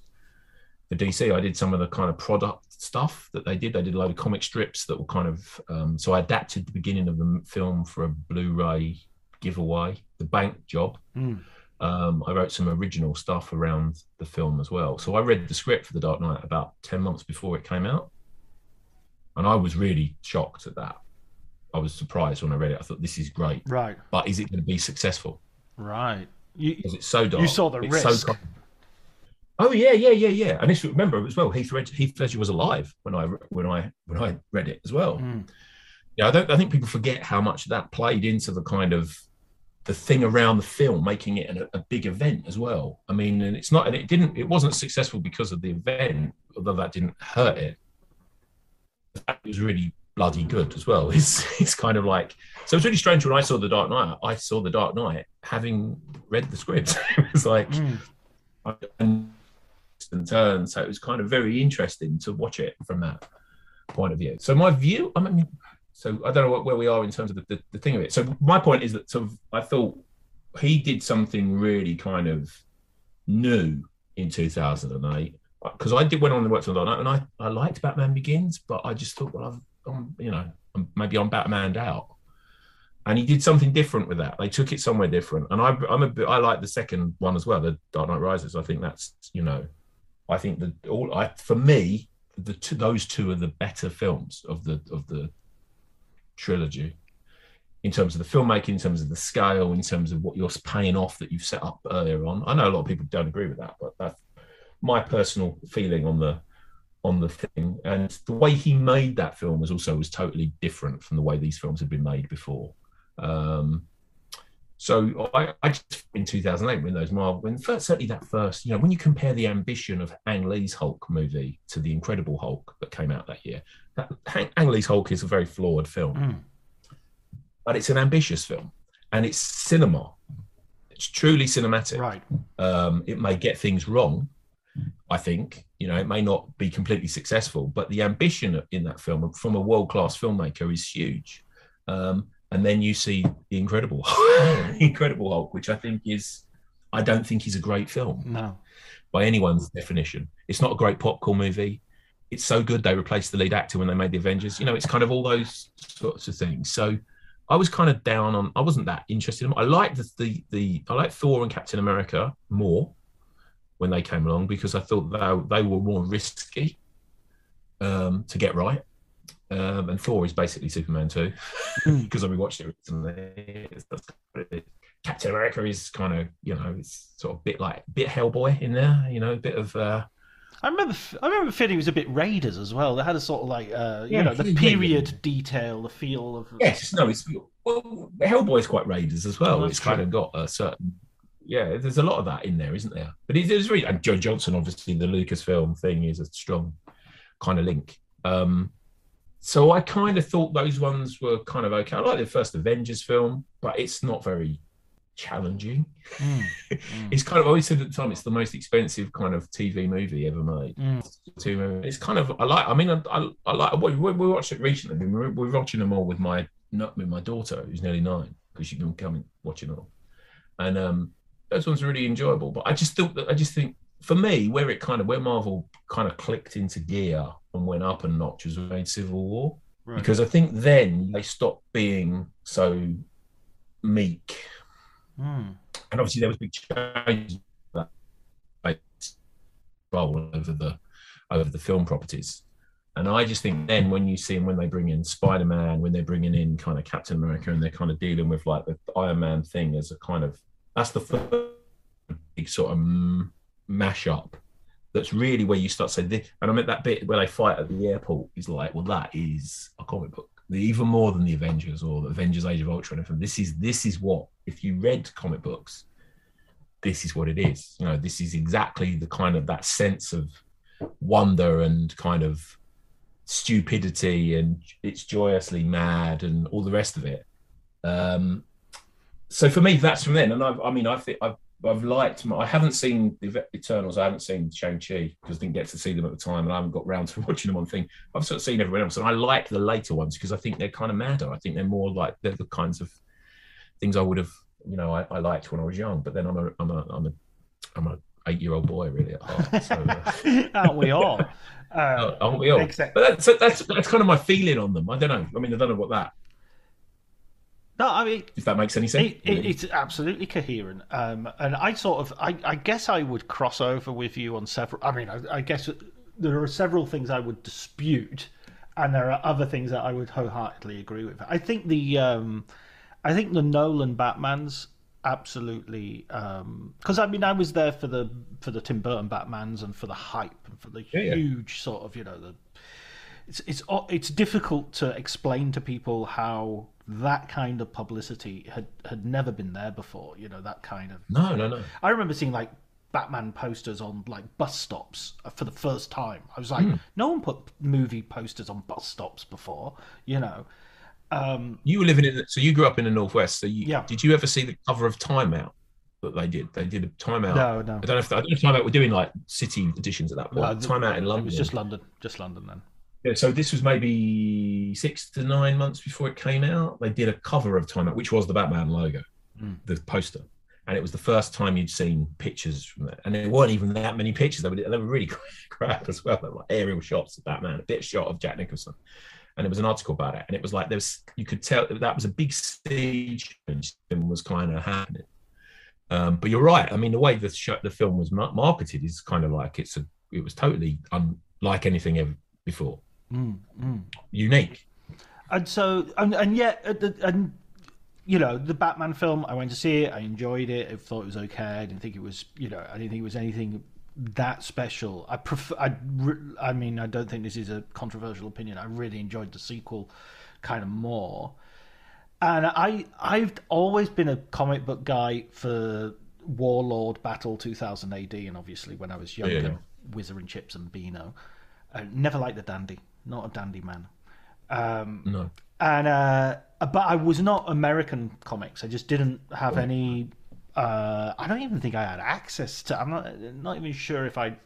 for DC. I did some of the kind of product stuff that they did. They did a load of comic strips that were kind of. Um, so I adapted the beginning of the film for a Blu-ray giveaway, the bank job. Mm. Um, I wrote some original stuff around the film as well. So I read the script for The Dark Knight about 10 months before it came out. And I was really shocked at that. I was surprised when I read it. I thought, this is great. Right. But is it going to be successful? Right. You, Because it's so dark. you saw the It's risk. So, oh yeah, yeah, yeah, yeah. And this remember as well. Heath, Heath Ledger was alive when I when I when I read it as well. Mm. Yeah, I don't. I think people forget how much that played into the kind of the thing around the film, making it an, a big event as well. I mean, and it's not, and it didn't. It wasn't successful because of the event, although that didn't hurt it. It was really bloody good as well. It's it's kind of like so. It's really strange when I saw the Dark Knight. I saw the Dark Knight having read the script. it was like Mm. and turn. So it was kind of very interesting to watch it from that point of view. So my view, I mean, so I don't know what, where we are in terms of the, the, the thing of it. So my point is that sort of I thought he did something really kind of new in 2008 because I did went on and worked on that and I, I liked Batman Begins, but I just thought, well, I've, I'm, you know, I'm, maybe I'm Batmaned out. And he did something different with that. They took it somewhere different, and I, I'm a bit. I like the second one as well, the Dark Knight Rises. I think that's, you know, I think that all I for me, the two, those two are the better films of the of the trilogy in terms of the filmmaking, in terms of the scale, in terms of what you're paying off that you've set up earlier on. I know a lot of people don't agree with that, but that's my personal feeling on the on the thing. And the way he made that film was also was totally different from the way these films had been made before. Um, so I, I just in 2008 when those Marvel, when first certainly that first, you know, when you compare the ambition of Ang Lee's Hulk movie to the Incredible Hulk that came out that year, that Ang, Ang Lee's Hulk is a very flawed film, Mm. but it's an ambitious film and it's cinema. It's truly cinematic. Right. Um, it may get things wrong, I think. You know, it may not be completely successful, but the ambition in that film from a world class filmmaker is huge. Um, and then you see the Incredible, Incredible Hulk, which I think is, I don't think is a great film No. by anyone's definition. It's not a great popcorn movie. It's so good they replaced the lead actor when they made the Avengers. You know, it's kind of all those sorts of things. So I was kind of down on. I wasn't that interested. in I liked the the, the I liked Thor and Captain America more when they came along because I thought they they were more risky um, to get right. Um, and Thor is basically Superman too, because I rewatched it recently. It's- that's what it is. Captain America is kind of you know it's sort of bit like bit Hellboy in there, you know, a bit of uh, I remember. I remember feeling it was a bit Raiders as well. They had a sort of like, uh, you Yeah, know, the period detail, the feel of. yes, no, it's well, Hellboy's quite Raiders as well. Oh, it's that's kind of got a certain yeah. There's a lot of that in there, isn't there? But it is really and Joe Johnston, obviously, the Lucasfilm thing is a strong kind of link. Um, so I kind of thought those ones were kind of okay. I like the first Avengers film, but it's not very challenging. Mm, It's kind of I always said at the time it's the most expensive kind of TV movie ever made. mm. it's kind of I like I mean I, I, I like we, we we watched it recently we were, we were watching them all with my with my daughter who's nearly nine because she's been coming watching all and um those ones are really enjoyable but I just thought that I just think for me where it kind of where Marvel kind of clicked into gear and went up a notch was made Civil War Right. because I think then they stopped being so meek Mm. and obviously there was big changes that role over the over the film properties. And I just think then when you see them when they bring in Spider Man, when they're bringing in kind of Captain America, and they're kind of dealing with like the Iron Man thing as a kind of that's the first big sort of mm, mash up. That's really where you start saying, this, and I meant that bit where they fight at the airport is like, well, that is a comic book, even more than the Avengers or the Avengers: Age of Ultron. If this is this is what if you read comic books, this is what it is. You know, this is exactly the kind of that sense of wonder and kind of stupidity and it's joyously mad and all the rest of it. Um, so for me, that's from then. And I've, I mean, I think I've I've liked. I haven't seen the Eternals. I haven't seen Shang Chi because I didn't get to see them at the time, and I haven't got round to watching them on thing. I've sort of seen everyone else, and I like the later ones because I think they're kind of madder. I think they're more like they're the kinds of things I would have, you know, I, I liked when I was young. But then I'm a, I'm a, I'm a, I'm a eight year old boy really at heart. So, uh, Aren't we all? Uh, aren't we all? except- But that's that's that's kind of my feeling on them. I don't know. I mean, I don't know what that no, I mean, if that makes any sense. It, it, it's absolutely coherent, um, and I sort of, I, I guess I would cross over with you on several. I mean, I, I guess there are several things I would dispute, and there are other things that I would wholeheartedly agree with. I think the, um, I think the Nolan Batman's absolutely because I mean I was there for the for the Tim Burton Batmans and for the hype and for the yeah. huge sort of you know the it's it's it's difficult to explain to people how that kind of publicity had had never been there before. You know that kind of. no, no, no. I remember seeing like Batman posters on like bus stops for the first time. I was like, no one put movie posters on bus stops before. You know. Um, You were living in, so you grew up in the northwest. So you, Yeah. did you ever see the cover of Time Out that they did? They did a Time Out. No, no. I don't know if I don't know if Time Out were doing like city editions at that point. uh, Time Out in London. It was just London, just London then. Yeah, so this was maybe six to nine months before it came out. They did a cover of Time Out, which was the Batman logo, Hmm. the poster, and it was the first time you'd seen pictures from that. And there weren't even that many pictures. They were, they were really crap as well. They were like aerial shots of Batman, a bit shot of Jack Nicholson, and it was an article about it. And it was like there was you could tell that, that was a big stage and was kind of happening. Um, but you're right. I mean, the way the show, the film was marketed is kind of like it's a it was totally unlike anything ever before. Unique. and so and, and yet and you know the batman film i went to see it i enjoyed it i thought it was okay i didn't think it was you know i didn't think it was anything that special. I prefer i, I mean i don't think this is a controversial opinion i really enjoyed the sequel kind of more. And i i've always been a comic book guy for warlord battle 2000 ad and obviously when i was younger yeah. whizzer and chips and beano. I never liked the dandy not a dandy man um, No. and uh, but I was not American comics. I just didn't have any. Uh, I don't even think I had access to. I'm not not even sure if I.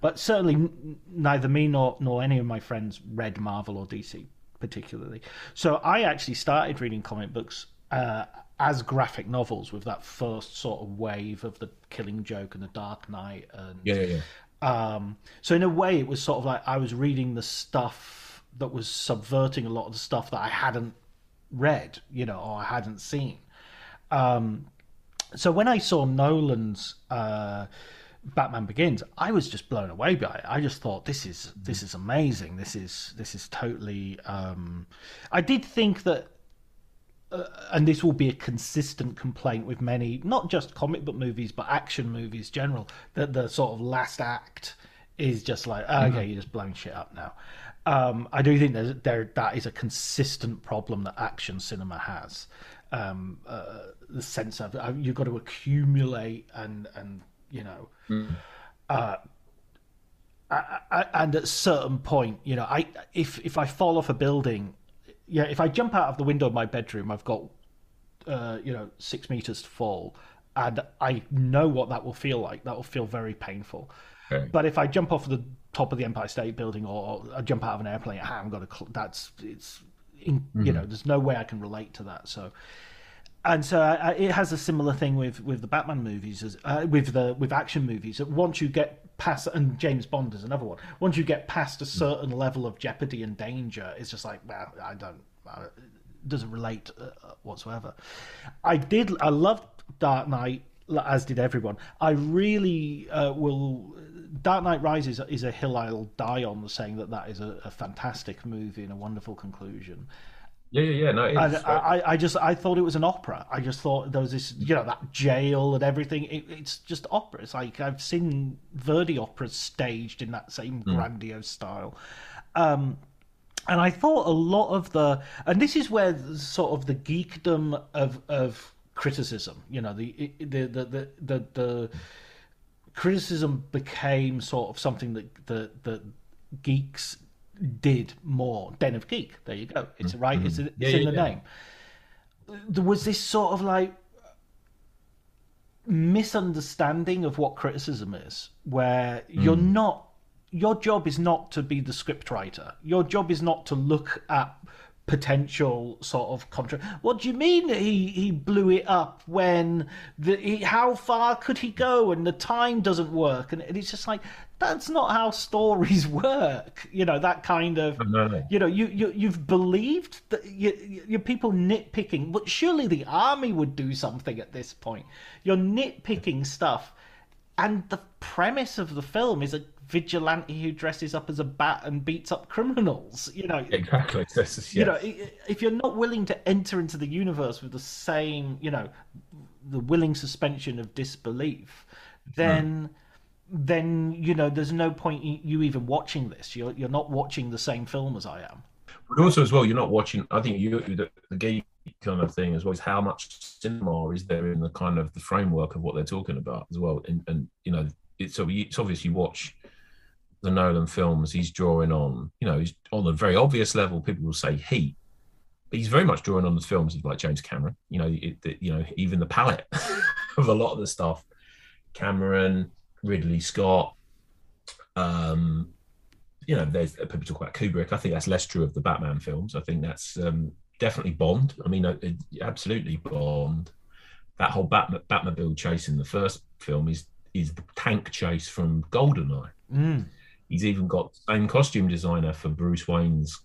But certainly, n- neither me nor nor any of my friends read Marvel or DC particularly. So I actually started reading comic books. Uh, as graphic novels, with that first sort of wave of the Killing Joke and the Dark Knight, and Yeah, yeah, yeah. Um, so in a way, it was sort of like I was reading the stuff that was subverting a lot of the stuff that I hadn't read, you know, or I hadn't seen. Um, so when I saw Nolan's uh, Batman Begins, I was just blown away by it. I just thought this is this is amazing. This is this is totally. Um, I did think that uh, and this will be a consistent complaint with many, not just comic book movies, but action movies general, that the sort of last act is just like, "Oh, okay, you're just blowing shit up now. Um, I do think there's, there that is a consistent problem that action cinema has. Um, uh, the sense of uh, you've got to accumulate and and you know uh, I, I, and at a certain point, you know, I if if I fall off a building, yeah, if I jump out of the window of my bedroom, I've got uh, you know six meters to fall, and I know what that will feel like. That will feel very painful. Okay. But if I jump off the top of the Empire State Building or I jump out of an airplane, ah, I'm gonna. Cl- that's it's, in, you know, there's no way I can relate to that. So and so uh, it has a similar thing with, with the Batman movies, as, uh, with the with action movies. That once you get past, and James Bond is another one. Once you get past a certain level of jeopardy and danger, it's just like, well, I don't, uh, it doesn't relate uh, whatsoever. I did, I loved Dark Knight, as did everyone. I really uh, will. Dark Knight Rises is a hill I'll die on, saying that that is a, a fantastic movie and a wonderful conclusion. Yeah, yeah, yeah. No, I, I- I just I thought it was an opera. I just thought there was this, you know, that jail and everything. It, it's just opera. It's like I've seen Verdi operas staged in that same grandiose style. Um, and I thought a lot of the, and this is where the, sort of the geekdom of of criticism, you know, the the the the the, the criticism became sort of something that that, that geeks did more. Den of Geek. There you go. It's right. It's, it's Yeah, in yeah, the yeah. name. There was this sort of like misunderstanding of what criticism is, where you're Hmm. not. Your job is not to be the scriptwriter. Your job is not to look at potential sort of contract. What do you mean he he blew it up when the he, how far could he go and the time doesn't work and it's just like that's not how stories work. You know that kind of you know you, you you've believed that you, you, you're people nitpicking. But surely the army would do something at this point. You're nitpicking stuff. And the premise of the film is a vigilante who dresses up as a bat and beats up criminals you know. Exactly. This is- you know if you're not willing to enter into the universe with the same you know the willing suspension of disbelief hmm. then then you know there's no point you even watching this you're you're not watching the same film as i am But also as well, you're not watching. I think you the, the geek kind of thing as well is how much cinema is there in the kind of the framework of what they're talking about as well. And and you know, it's it's obvious you watch the Nolan films. He's drawing on, you know, he's on a very obvious level. People will say Heat, but he's very much drawing on the films of like James Cameron. You know, it, you know, even the palette of a lot of the stuff. Cameron, Ridley Scott, um, you know, there's people talk about Kubrick. I think that's less true of the Batman films. I think that's um, definitely Bond. I mean, uh, it- absolutely Bond. That whole Batman Batmobile chase in the first film is is the tank chase from Goldeneye. mm. He's even got the same costume designer for Bruce Wayne's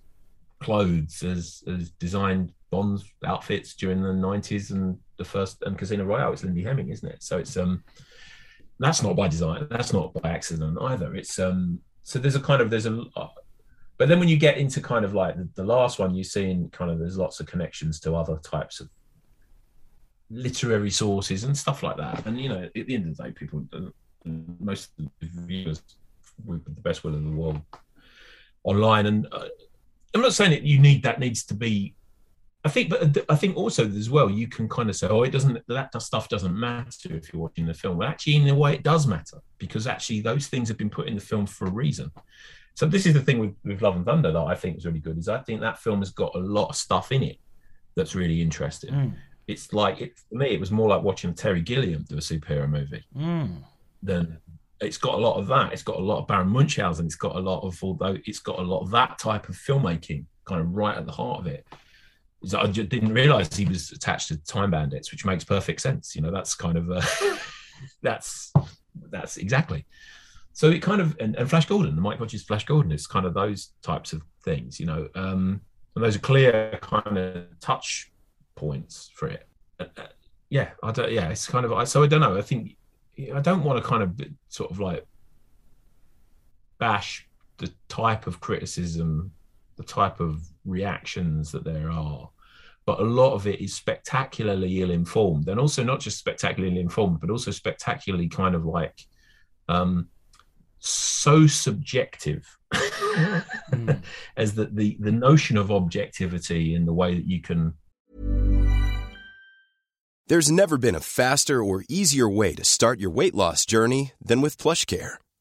clothes as as designed Bond's outfits during the nineties and the first and Casino Royale. It's Lindy Hemming, isn't it? So it's um that's not by design. That's not by accident either. It's um so there's a kind of there's a but then when you get into kind of like the, the last one, you're seeing kind of there's lots of connections to other types of literary sources and stuff like that. And you know, at the end of the day, people, uh, most of the viewers, with the best will in the world, online. And uh, I'm not saying that you need that needs to be. I think, but I think also as well, you can kind of say, "Oh, it doesn't. That stuff doesn't matter if you're watching the film." But actually, in a way, it does matter because actually, those things have been put in the film for a reason. So this is the thing with, with Love and Thunder that I think is really good is I think that film has got a lot of stuff in it that's really interesting. Mm. It's like it, for me, it was more like watching Terry Gilliam do a superhero movie Mm. than it's got a lot of that. It's got a lot of Baron Munchausen. It's got a lot of although it's got a lot of that type of filmmaking kind of right at the heart of it. I just didn't realize he was attached to Time Bandits, which makes perfect sense. You know, that's kind of uh, that's that's exactly. So it kind of and, and Flash Gordon, the Mike Hodges Flash Gordon is kind of those types of things, you know, um, and those are clear kind of touch points for it. Uh, uh, yeah, I don't. Yeah, it's kind of. So I don't know. I think I don't want to kind of sort of like bash the type of criticism, the type of reactions that there are. But a lot of it is spectacularly ill informed, and also not just spectacularly informed, but also spectacularly kind of like um, so subjective as that the the notion of objectivity in the way that you can There's never been a faster or easier way to start your weight loss journey than with PlushCare.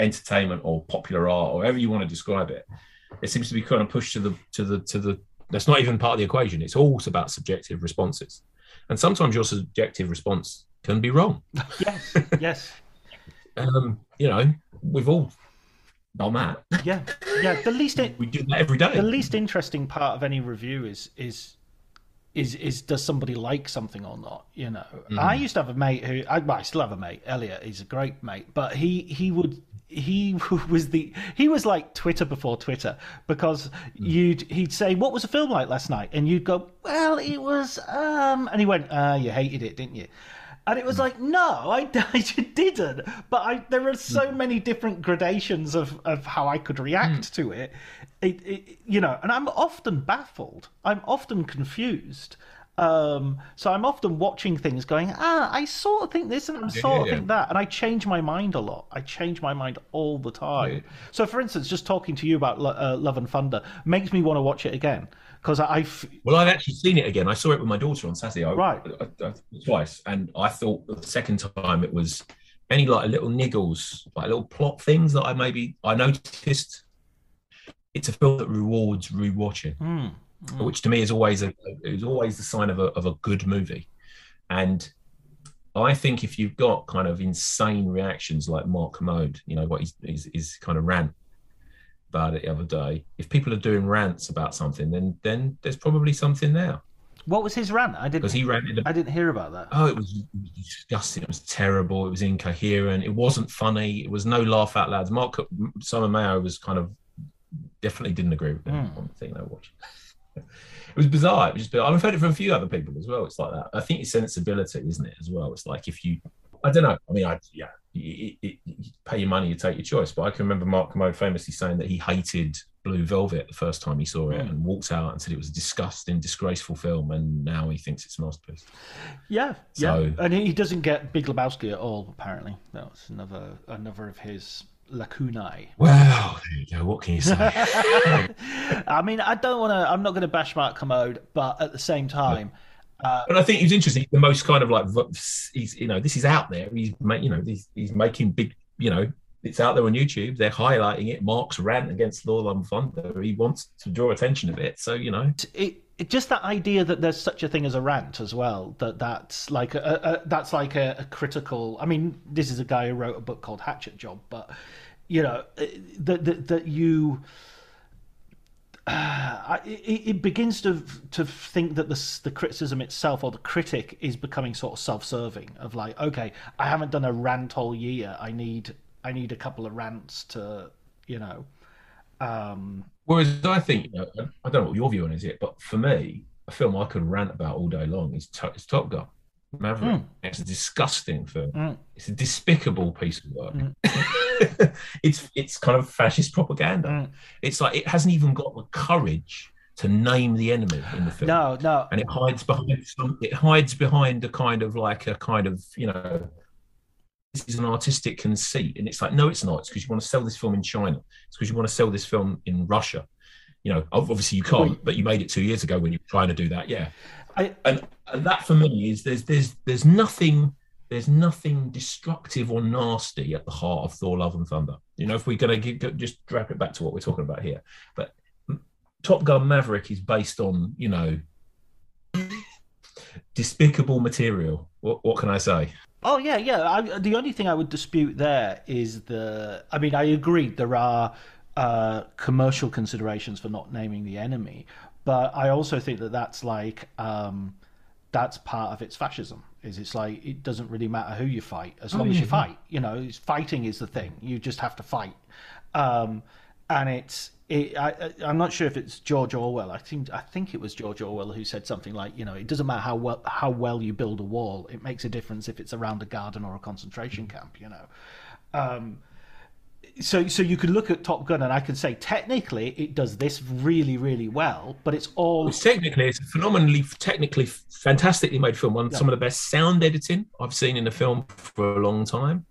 entertainment or popular art or however you want to describe it it seems to be kind of pushed to the to the to the that's not even part of the equation. It's all about subjective responses. And sometimes your subjective response can be wrong. Yes, yes, um you know we've all done that. Yeah, yeah. The least we do that every day. the least interesting part of any review is is is is does somebody like something or not? You know, Mm. I used to have a mate who I, well, I still have a mate, Elliot. He's a great mate, but he he would he was the he was like Twitter before Twitter because Mm. you'd he'd say what was the film like last night, and you'd go, well, it was um, and he went, uh, you hated it, didn't you? And it was Mm. like, no, I, I didn't. But I, there are so Mm. many different gradations of, of how I could react to it. It, it. You know, and I'm often baffled. I'm often confused. Um, so I'm often watching things going, ah, I sort of think this and I sort of yeah. think that. And I change my mind a lot. I change my mind all the time. Yeah. So, for instance, just talking to you about uh, Love and Thunder makes me want to watch it again. Because I, I f- Well, I've actually seen it again. I saw it with my daughter on Saturday. I, Right. I- I- twice, and I thought the second time it was any like little niggles, like little plot things that I maybe I noticed. It's a film that rewards rewatching, Hmm. which to me is always a is always the sign of a of a good movie, and. I think if you've got kind of insane reactions like Mark Kermode, you know what he's, he's, he's kind of rant about it the other day. If people are doing rants about something, then then there's probably something there. what was his rant? I didn't. Because he ranted. I didn't hear about that. Oh, it was, disgusting. It was terrible. It was incoherent. It wasn't funny. It was no laugh out louds. Mark Simon Mayo was kind of definitely didn't agree with him Hmm. on the thing they watched. It was bizarre. It was just, I've heard it from a few other people as well. It's like that. I think it's sensibility, isn't it? As well. It's like if you, I don't know. I mean, I yeah, you, you, you pay your money, you take your choice. But I can remember Mark Kermode famously saying that he hated Blue Velvet the first time he saw it Hmm. and walked out and said it was a disgusting, disgraceful film, and now he thinks it's a masterpiece. Yeah, yeah, and he doesn't get Big Lebowski at all. Apparently, that's another another of his lacunae. Well, there you go. What can you say? I mean, I don't want to. I'm not going to bash Mark Kermode, but at the same time, But Uh, I think he was interesting. The most kind of like he's you know this is out there. He's you know he's, he's making big you know it's out there on YouTube. They're highlighting it. Mark's rant against Love and Thunder. He wants to draw attention to it. So you know it, it just that idea that there's such a thing as a rant as well. That that's like a, a that's like a, a critical. I mean, this is a guy who wrote a book called Hatchet Job, but you know eh, that that, that you. I, it, it begins to to think that the the criticism itself or the critic is becoming sort of self-serving of like okay I haven't done a rant all year I need I need a couple of rants to you know um Whereas I think, you know, I don't know what your view on is, it, but for me, a film I could rant about all day long is, is Top Gun. Maverick. It's a disgusting film. Mm. It's a despicable piece of work. it's it's kind of fascist propaganda. Mm. It's like it hasn't even got the courage to name the enemy in the film. no no and it hides behind some, it hides behind a kind of like a kind of you know this is an artistic conceit and it's like no it's not it's because you want to sell this film in china it's because you want to sell this film in russia you know obviously you can't but you made it two years ago when you were trying to do that yeah I, and, and that for me is there's there's there's nothing there's nothing destructive or nasty at the heart of Thor: Love and Thunder. You know, if we're going to just wrap it back to what we're talking about here, but Top Gun Maverick is based on you know despicable material. What what can I say? Oh yeah, yeah. I, the only thing I would dispute there is the. I mean, I agree there are uh, commercial considerations for not naming the enemy, but I also think that that's like um, that's part of its fascism. Is it's like it doesn't really matter who you fight as long as you fight. You know, it's, fighting is the thing. You just have to fight, um, and it's. It, I, I- I'm not sure if it's George Orwell. I think I think it was George Orwell who said something like, you know, it doesn't matter how well how well you build a wall. It makes a difference if it's around a garden or a concentration camp. You know, um, so so you could look at Top Gun and I could say technically it does this really really well, but it's all It's technically it's a phenomenally technically fantastically made film. One some of the best sound editing I've seen in a film for a long time.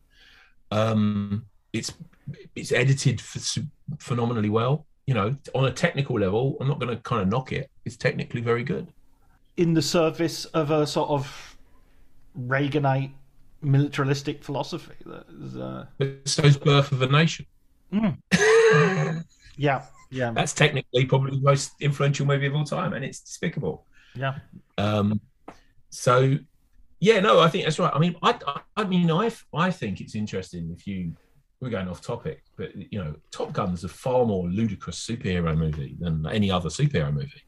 Um, it's it's edited ph- phenomenally well. You know, on a technical level, I'm not going to kind of knock it. It's technically very good. in the service of a sort of Reaganite militaristic philosophy. That is, uh, So's Birth of a Nation. yeah, yeah, That's technically probably the most influential movie of all time, and it's despicable. yeah. Um, so, yeah, no, I think that's right. I mean, I, I, I mean, I, I think it's interesting if you we're going off topic, but you know, Top Gun's a far more ludicrous superhero movie than any other superhero movie.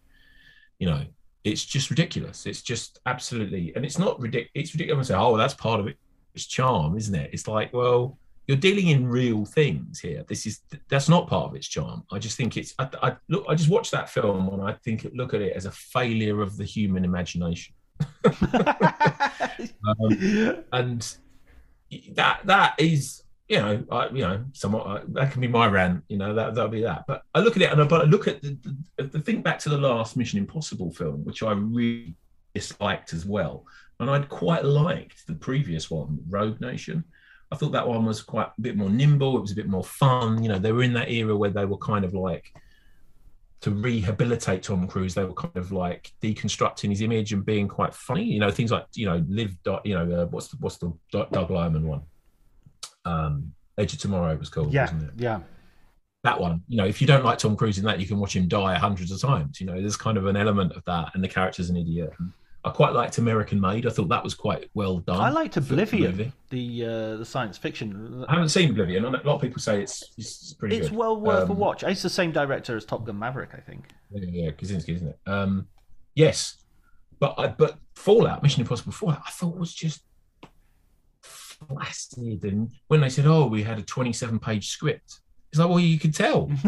You know, it's just ridiculous. It's just absolutely, and it's not ridiculous. It's ridiculous. I say, oh, that's part of it. It's charm, isn't it? It's like, well, you're dealing in real things here. This is that's not part of its charm. I just think it's. I, I look. I just watched that film and I think look at it as a failure of the human imagination. um, and that that is you know, I, you know, somewhat uh, that can be my rant. You know, that that'll be that. But I look at it and I, but I look at the, the, the think back to the last Mission Impossible film, which I really disliked as well, and I'd quite liked the previous one, Rogue Nation. I thought that one was quite a bit more nimble. It was a bit more fun. You know, they were in that era where they were kind of like to rehabilitate Tom Cruise. They were kind of like deconstructing his image and being quite funny. You know, things like you know, live. You know, uh, what's the what's the Doug Liman one? Um, Edge of Tomorrow was called, yeah, wasn't it? Yeah. That one, you know, if you don't like Tom Cruise in that, you can watch him die hundreds of times. You know, there's kind of an element of that, and the character's an idiot. I quite liked American Made. I thought that was quite well done. I liked Oblivion, the uh, the science fiction. I haven't seen Oblivion. A lot of people say it's it's pretty. It's good. well worth um, a watch. It's the same director as Top Gun Maverick, I think. Yeah, yeah, Kosinski, isn't it? Um, yes, but I, but Fallout, Mission Impossible Fallout, I thought was just flaccid. And when they said, "Oh, we had a 27-page script," it's like, well, you could tell.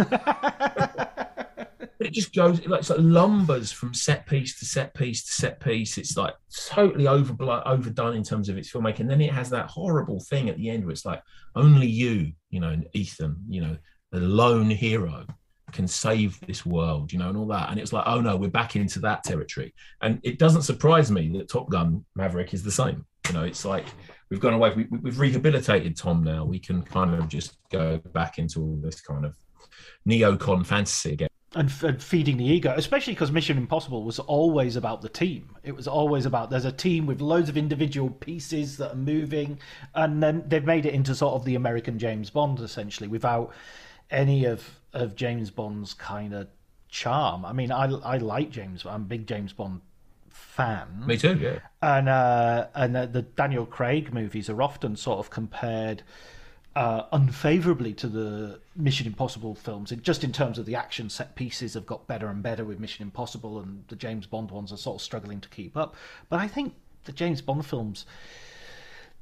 it just goes like it's like lumbers from set piece to set piece to set piece. It's like totally over overdone in terms of its filmmaking. And then it has that horrible thing at the end where it's like only you, you know, Ethan, you know, the lone hero can save this world, you know, and all that. And it's like, oh no, we're back into that territory. And it doesn't surprise me that Top Gun Maverick is the same. You know, it's like we've gone away. We, we've rehabilitated Tom now. We can kind of just go back into all this kind of neocon fantasy again. And, and feeding the ego, especially because Mission Impossible was always about the team. It was always about there's a team with loads of individual pieces that are moving, and then they've made it into sort of the American James Bond essentially, without any of of James Bond's kind of charm. I mean, I I like James. I'm a big James Bond fan. Me too, yeah. And uh, and uh, the Daniel Craig movies are often sort of compared uh, unfavorably to the Mission Impossible films. It, just in terms of the action set pieces have got better and better with Mission Impossible, and the James Bond ones are sort of struggling to keep up. But I think the James Bond films,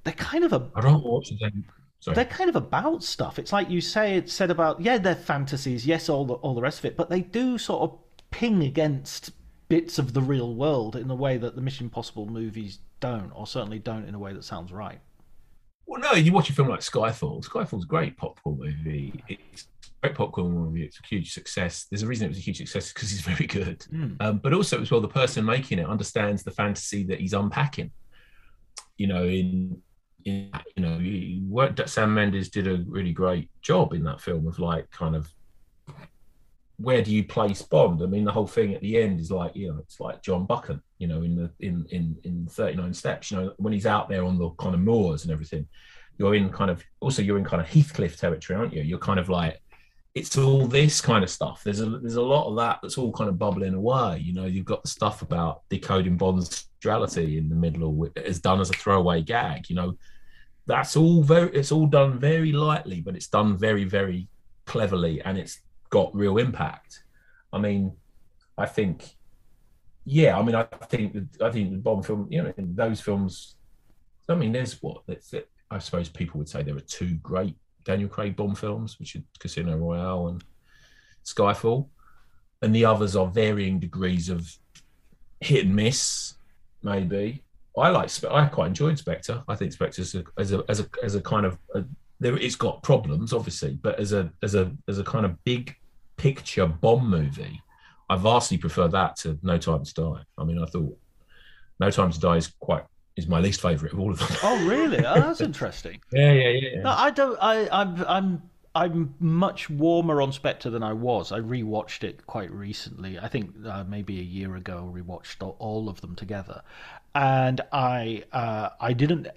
they're kind of a. I don't watch them. Sorry. They're kind of about stuff. It's like you say it said about yeah, they're fantasies, yes, all the all the rest of it, but they do sort of ping against bits of the real world in a way that the Mission Impossible movies don't, or certainly don't in a way that sounds right. Well, no, you watch a film like Skyfall. Skyfall's a great popcorn movie. It's a great popcorn movie. It's a huge success. There's a reason it was a huge success because it's very good. Mm. Um, but also, as well, the person making it understands the fantasy that he's unpacking. You know, in in you know, worked Sam Mendes did a really great job in that film of like kind of where do you place Bond? I mean, the whole thing at the end is like, you know, it's like John Buchan, you know, in the in in in 39 steps, you know, when he's out there on the kind of moors and everything, you're in kind of also you're in kind of Heathcliff territory, aren't you? You're kind of like it's all this kind of stuff. There's a there's a lot of that that's all kind of bubbling away. You know, you've got the stuff about decoding Bond's duality in the middle is done as a throwaway gag. You know, that's all very it's all done very lightly, but it's done very, very cleverly and it's got real impact. I mean, I think, yeah, I mean, I think I think the Bond film, you know, those films, I mean, there's what I suppose people would say there are two great Daniel Craig Bond films, which are Casino Royale and Skyfall, and the others are varying degrees of hit and miss, maybe. I like. I quite enjoyed Spectre. I think Spectre as a as a as a, as a kind of a, there. It's got problems, obviously, but as a as a as a kind of big picture Bond movie, I vastly prefer that to No Time to Die. I mean, I thought No Time to Die is quite is my least favorite of all of them. Oh, really? Oh, that's interesting. yeah, yeah, yeah. No, I don't. I, I'm, I'm, I'm much warmer on Spectre than I was. I rewatched it quite recently. I think uh, maybe a year ago. Rewatched all, all of them together, and I, uh, I didn't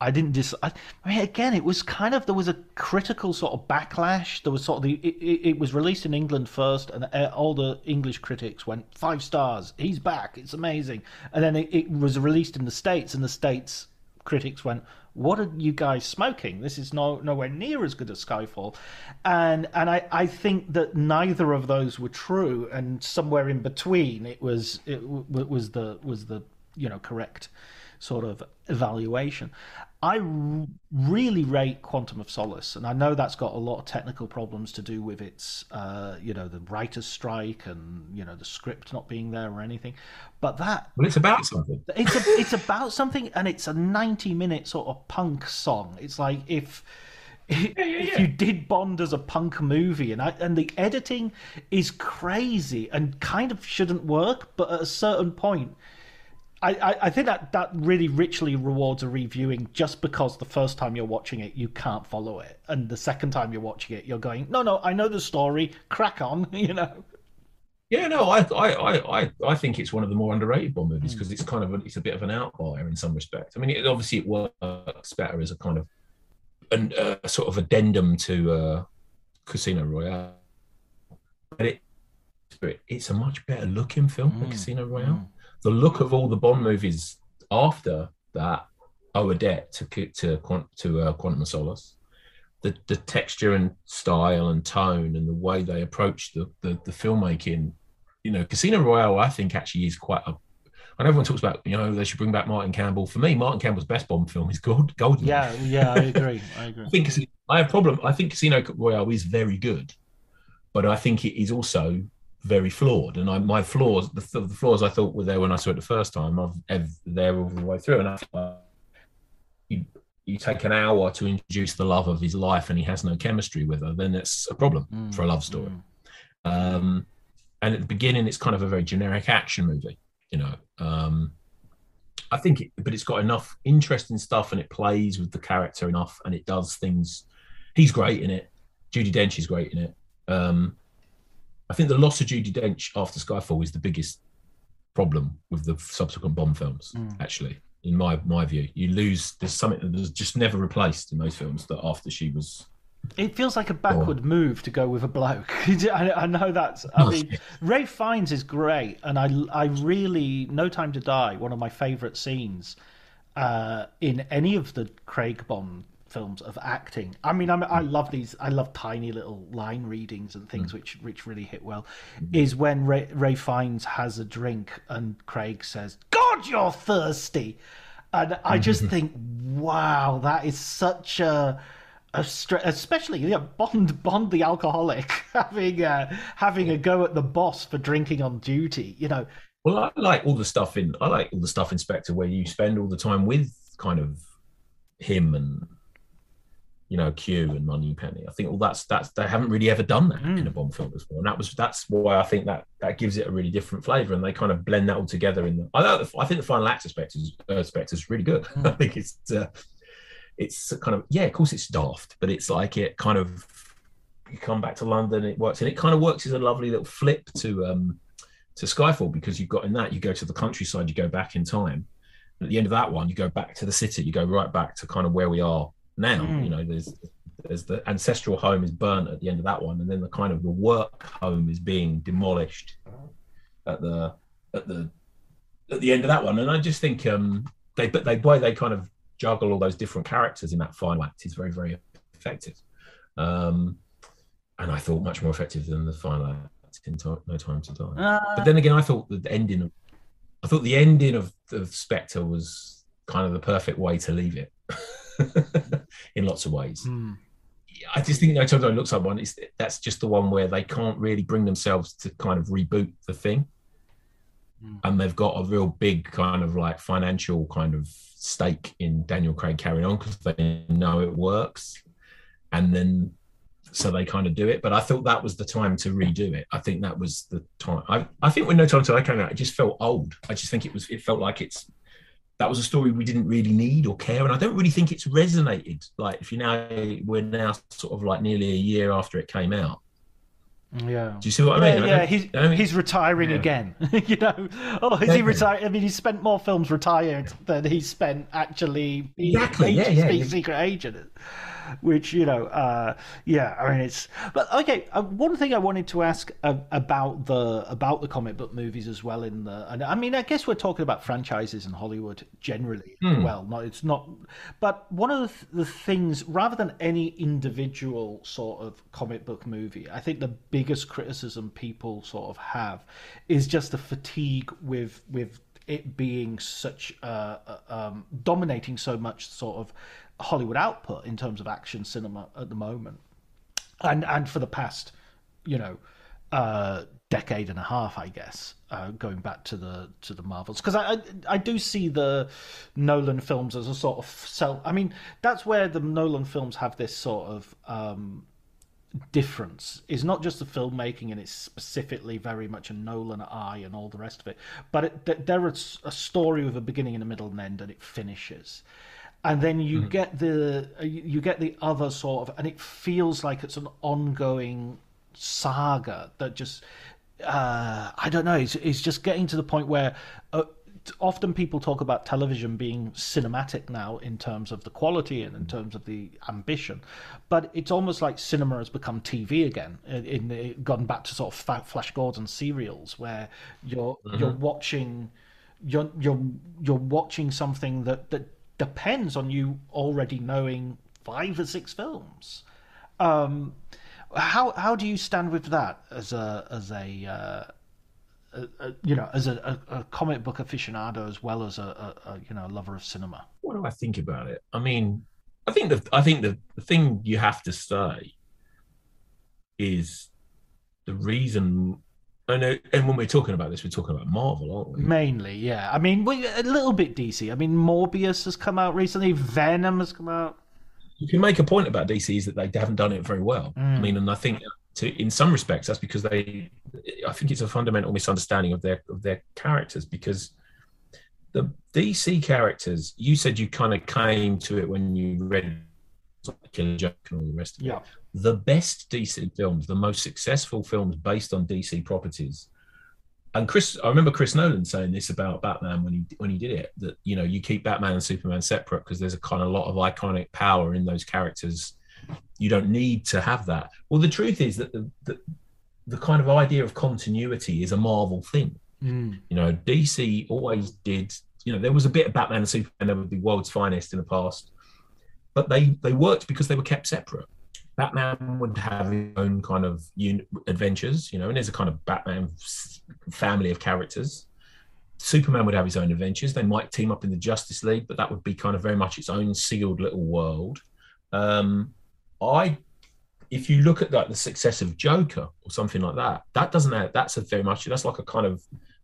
I didn't dis. I, I, mean, again, it was kind of there was a critical sort of backlash. There was sort of the it, it, it was released in England first, and uh, all the English critics went five stars. He's back. It's amazing. And then it, it, was released in the states, and the states critics went, "What are you guys smoking? This is no nowhere near as good as Skyfall," and and I, I think that neither of those were true, and somewhere in between it was it w- was the was the you know correct sort of evaluation. I r- really rate Quantum of Solace, and I know that's got a lot of technical problems to do with its, uh, you know, the writer's strike and you know the script not being there or anything. But that well, it's about something. It's a, it's about something, and it's a ninety-minute sort of punk song. It's like if. yeah, yeah. If you did Bond as a punk movie, and I, and the editing is crazy and kind of shouldn't work, but at a certain point, I, I, think that that really richly rewards a reviewing just because the first time you're watching it you can't follow it, and the second time you're watching it you're going, no, no, I know the story, crack on, you know. Yeah, no, I I I I think it's one of the more underrated Bond movies because mm. it's kind of a, it's a bit of an outlier in some respect. I mean, it, obviously it works better as a kind of an, uh, sort of addendum to uh, Casino Royale, but it it's a much better looking film mm. than Casino Royale. Mm the look of all the Bond movies after that owe a debt to to to uh, Quantum of Solace. The the texture and style and tone and the way they approach the, the the, filmmaking, you know, Casino Royale, I think actually is quite a. And everyone talks about, you know, they should bring back Martin Campbell. For me, Martin Campbell's best Bond film is Gold, Golden. Yeah, yeah, I agree. I agree. I think I have a problem. I think Casino Royale is very good, but I think it is also very flawed. And I, my flaws, the, the, flaws I thought were there when I saw it the first time, I've there all the way through. And I, you, you take an hour to introduce the love of his life and he has no chemistry with her, then it's a problem mm, for a love story. Mm. Um, and at the beginning, it's kind of a very generic action movie, you know. Um, I think, it, but it's got enough interesting stuff and it plays with the character enough and it does things. He's great in it. Judi Dench is great in it. Um, I think the loss of Judi Dench after Skyfall is the biggest problem with the subsequent Bond films. Mm. Actually, in my my view, you lose. There's something that was just never replaced in those films. That after she was it feels like a backward gone. move to go with a bloke. I, I, know that's. I mean, Ralph Fiennes is great, and I, I really, No Time to Die, one of my favourite scenes uh, in any of the Craig Bond films of acting. I mean, I'm, i love these. I love tiny little line readings and things mm. which which really hit well. Mm. Is when Ray, Ralph Fiennes has a drink and Craig says, "God, you're thirsty," and I just think, wow, that is such a. A especially you know, Bond, Bond the alcoholic, having a, having a go at the boss for drinking on duty. You know, well, I like all the stuff in I like all the stuff in Spectre where you spend all the time with kind of him and you know, Q and Moneypenny. I think all that's that's they haven't really ever done that mm. in a mm. Bond film before, and that was that's why I think that that gives it a really different flavour, and they kind of blend that all together. In the I, I think the final act aspect is aspect is really good. Mm. I think it's uh, it's kind of yeah, of course it's daft, but it's like it kind of you come back to London, it works, and it kind of works as a lovely little flip to um to Skyfall because you've got in that you go to the countryside, you go back in time. At the end of that one, you go back to the city, you go right back to kind of where we are now. Mm. You know, there's there's the ancestral home is burnt at the end of that one, and then the kind of the work home is being demolished at the at the at the end of that one. And I just think um they but they way they kind of juggle all those different characters in that final act is very very effective. Um, and I thought much more effective than the final act in No Time to Die. Uh, but then again, I thought the ending of I thought the ending of, of Spectre was kind of the perfect way to leave it. in lots of ways. Mm. I just think No Time to Die looks like one. It's, that's just the one where they can't really bring themselves to kind of reboot the thing, mm. and they've got a real big kind of like financial kind of stake in Daniel Craig carrying on because they know it works, and then so they kind of do it. But I thought that was the time to redo it. I think that was the time. I, I think when No Time to Die came out, it just felt old. I just think it was. It felt like it's that was a story we didn't really need or care, and I don't really think it's resonated. Like if you now we're now sort of like nearly a year after it came out. Yeah. Do you see what I mean? Yeah, yeah. he's, I mean, he's retiring yeah. again. you know, oh, is he retired? I mean, he spent more films retired than he spent actually being exactly. yeah, yeah, secret agent. Which you know, uh, yeah. I mean, it's but okay. Uh, one thing I wanted to ask uh, about the about the comic book movies as well. In the, and I mean, I guess we're talking about franchises in Hollywood generally. Hmm. Well, not it's not, but one of the, th- the things, rather than any individual sort of comic book movie, I think the biggest criticism people sort of have is just the fatigue with with it being such uh, uh, um, dominating so much sort of Hollywood output in terms of action cinema at the moment, and and for the past, you know, uh, decade and a half, I guess, uh, going back to the to the Marvels, because I, I I do see the Nolan films as a sort of self. I mean, that's where the Nolan films have this sort of. Um, difference is not just the filmmaking and it's specifically very much a Nolan eye and all the rest of it, but it, there is a story with a beginning and a middle and end, and it finishes. And then you Mm-hmm. get the you get the other sort of, and it feels like it's an ongoing saga that just uh, I don't know. It's, it's just getting to the point where uh, often people talk about television being cinematic now in terms of the quality and in terms of the ambition, but it's almost like cinema has become TV again. In, in gone back to sort of Flash Gordon serials where you're you're watching you're you're you're watching something that that depends on you already knowing five or six films. Um, how how do you stand with that as a as a, uh, a, a you know as a, a, comic book aficionado as well as a you know lover of cinema? What do I think about it? I mean, I think the I think the, the thing you have to say is the reason. And, uh, and when we're talking about this, we're talking about Marvel, aren't we? Mainly, yeah. I mean, we, a little bit DC. I mean, Morbius has come out recently. Venom has come out. you can make a point about DC is that they haven't done it very well. Mm. I mean, and I think to in some respects that's because they, I think it's a fundamental misunderstanding of their of their characters because the DC characters. You said you kind of came to it when you read Killer Joke and all the rest of it. The best DC films, the most successful films based on DC properties. And Chris, I remember Chris Nolan saying this about Batman when he when he did it that you know you keep Batman and Superman separate because there's a kind of lot of iconic power in those characters. You don't need to have that. Well, the truth is that the the, the kind of idea of continuity is a Marvel thing. Mm. You know, DC always did. You know, there was a bit of Batman and Superman that would be world's finest in the past, but they they worked because they were kept separate. Batman would have his own kind of un- adventures, you know, and there's a kind of Batman family of characters. Superman would have his own adventures. They might team up in the Justice League, but that would be kind of very much its own sealed little world. Um, I, if you look at like the success of Joker or something like that, that doesn't have, that's a very much that's like a kind of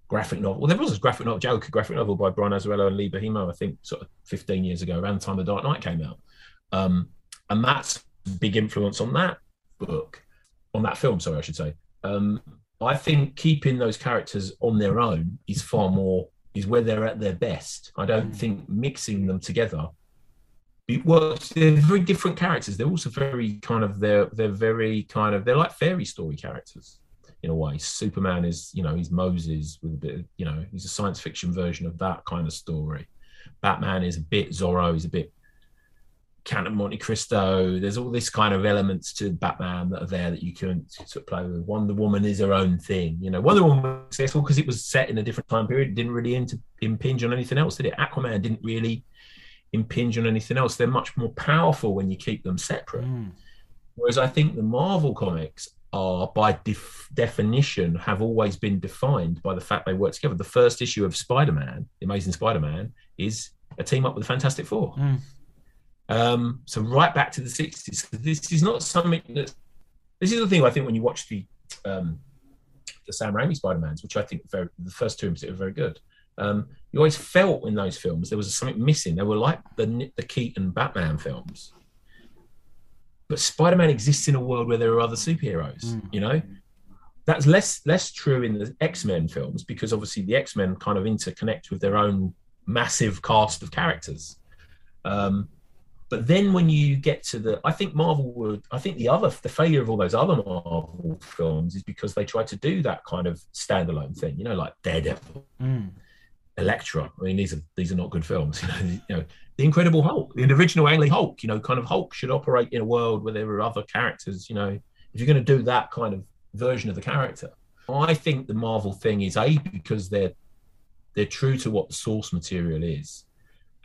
graphic novel. Well, there was a graphic novel, Joker graphic novel by Brian Azzarello and Lee Bermejo, I think, sort of 15 years ago, around the time The Dark Knight came out. Um, and that's big influence on that book, on that film, sorry, I should say. Um, I think keeping those characters on their own is far more is where they're at their best. I don't think mixing them together it works. They're very different characters. They're also very kind of they're they're very kind of they're like fairy story characters in a way. Superman is you know he's Moses with a bit of, you know he's a science fiction version of that kind of story. Batman is a bit Zorro. He's a bit Count of Monte Cristo. There's all this kind of elements to Batman that are there that you can sort of play with. Wonder Woman is her own thing. You know, Wonder Woman was successful because it was set in a different time period. It didn't really inter- impinge on anything else, did it? Aquaman didn't really impinge on anything else. They're much more powerful when you keep them separate. Hmm. Whereas I think the Marvel comics are, by def- definition, have always been defined by the fact they work together. The first issue of Spider Man, The Amazing Spider Man, is a team up with the Fantastic Four. Hmm. Um, so right back to the 60s. This is not something that. This is the thing I think when you watch the um, the Sam Raimi Spider Mans, which I think very, the first two in particular are very good. Um, you always felt in those films there was something missing. They were like the the Keaton Batman films, but Spider Man exists in a world where there are other superheroes. You know, that's less less true in the X Men films because obviously the X Men kind of interconnect with their own massive cast of characters. Um, but then when you get to the, I think Marvel would, I think the other, the failure of all those other Marvel films is because they tried to do that kind of standalone thing, you know, like Daredevil. Mm. Elektra. I mean, these are these are not good films. You know, you know, the Incredible Hulk, the original Ang Lee Hulk. You know, kind of Hulk should operate in a world where there are other characters. You know, if you're going to do that kind of version of the character, I think the Marvel thing is a because they're they're true to what the source material is,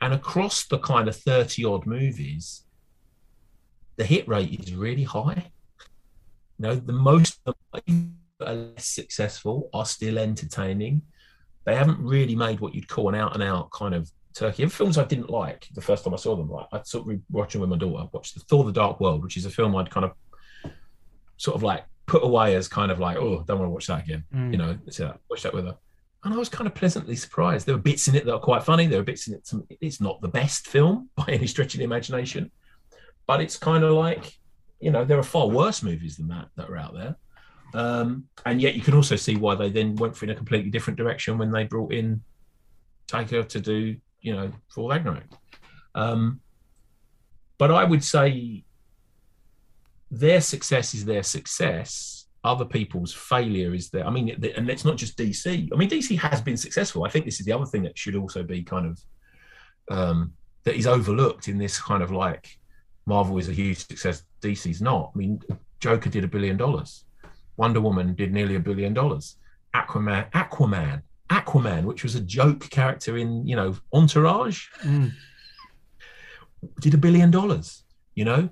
and across the kind of thirty odd movies, the hit rate is really high. You know, the most are less successful are still entertaining. They haven't really made what you'd call an out and out kind of turkey. And films I didn't like the first time I saw them, like I sort of watching with my daughter, I watched the Thor: The Dark World, which is a film I'd kind of sort of like put away as kind of like, oh, don't want to watch that again. Mm. You know, so watch that with her. And I was kind of pleasantly surprised. There were bits in it that are quite funny. There were bits in it. Some, it's not the best film by any stretch of the imagination, but it's kind of like, you know, there are far worse movies than that that are out there. Um, and yet you can also see why they then went in a completely different direction when they brought in Taika to do, you know, for Ragnarok. Um, but I would say their success is their success. Other people's failure is their. I mean, and it's not just DC. I mean, DC has been successful. I think this is the other thing that should also be kind of um, that is overlooked in this kind of like Marvel is a huge success. DC's not. I mean, Joker did a billion dollars. Wonder Woman did nearly a billion dollars. Aquaman, Aquaman, Aquaman, which was a joke character in you know Entourage, Mm. did a billion dollars. You know,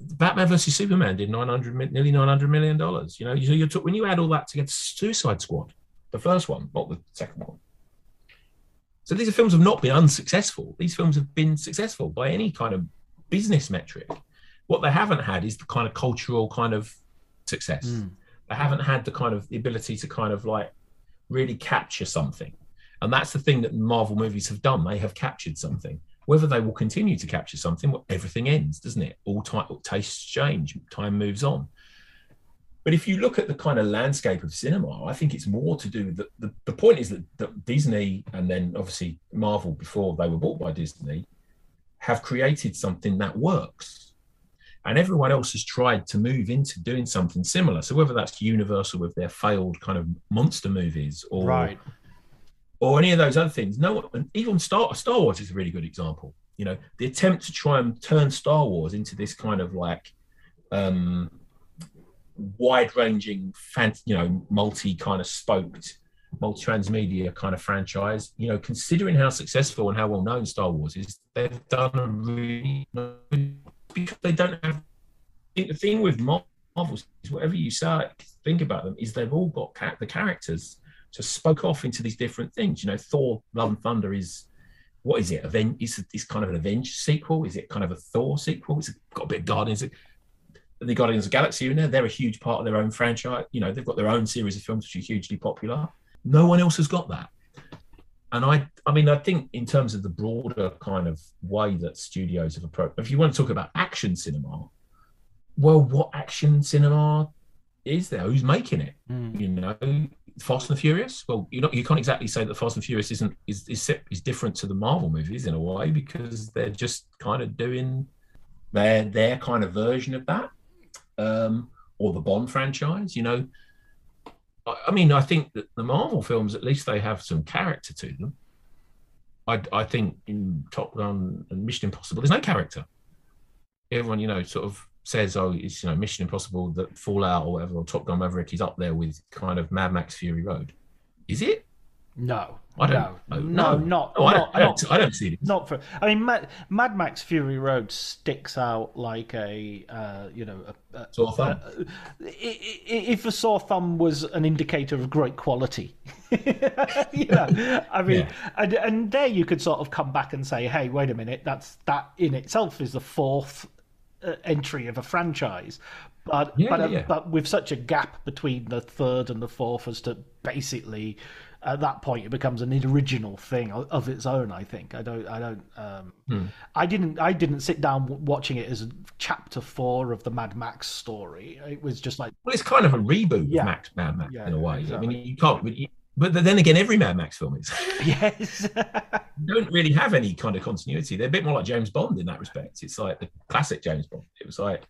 Batman versus Superman did nine hundred, nearly nine hundred million dollars. You know, so you took when you add all that together, Suicide Squad, the first one, not the second one. So these are films have not been unsuccessful. These films have been successful by any kind of business metric. What they haven't had is the kind of cultural kind of success. Mm. They haven't had the kind of the ability to kind of like really capture something. And that's the thing that Marvel movies have done. They have captured something. Whether they will continue to capture something, well, everything ends, doesn't it? All time, tastes change, time moves on. But if you look at the kind of landscape of cinema, I think it's more to do with the, the, the point is that, that Disney and then obviously Marvel before they were bought by Disney have created something that works. And everyone else has tried to move into doing something similar. So whether that's Universal with their failed kind of monster movies or Right. Or any of those other things. No, even Star Star Wars is a really good example. You know, the attempt to try and turn Star Wars into this kind of like um, wide-ranging, fan, you know, multi kind of spoked, multi-transmedia kind of franchise. You know, considering how successful and how well known Star Wars is, they've done a really because they don't have. The thing with Marvel whatever you say, think about them is they've all got the characters just spoke off into these different things. You know, Thor: Love and Thunder is what is it? Aven- is it's kind of an Avengers sequel? Is it kind of a Thor sequel? It's got a bit of Guardians. The Guardians of the Galaxy in there. They're a huge part of their own franchise. You know, they've got their own series of films which are hugely popular. No one else has got that. And I, I mean, I think in terms of the broader kind of way that studios have approached, if you want to talk about action cinema, well, what action cinema is there? Who's making it? Mm. You know, Fast and Furious. Well, you know, you can't exactly say that Fast and Furious isn't is is, is different to the Marvel movies in a way because they're just kind of doing their their kind of version of that, um, or the Bond franchise. You know, I, I mean, I think that the Marvel films at least they have some character to them. I I think in Top Gun and Mission Impossible, there's no character. Everyone, you know, sort of says, "Oh, it's you know Mission Impossible, that Fallout or whatever, or Top Gun Maverick is up there with kind of Mad Max Fury Road." Is it? No. I don't. No, know. no, not, Oh, I not, don't. I don't, I don't see it. not for. I mean, Mad, Mad Max Fury Road sticks out like a, uh, you know, a, a, Sore thumb. i- i- if a sore thumb was an indicator of great quality. you know, I mean, Yeah. and, and there you could sort of come back and say, hey, wait a minute, that's that in itself is the fourth entry of a franchise. But Yeah, but, yeah, uh, but with such a gap between the third and the fourth as to basically at that point it becomes an original thing of, its own i think i don't i don't um Hmm. i didn't i didn't sit down watching it as chapter four of the mad max story it was just like Well, it's kind of a reboot Yeah. of Max Mad Max Yeah, in a way. I mean, you can't. You, but then again, every Mad Max film is. yes don't really have any kind of continuity. They're a bit more like James Bond in that respect. It's like the classic James Bond. It was like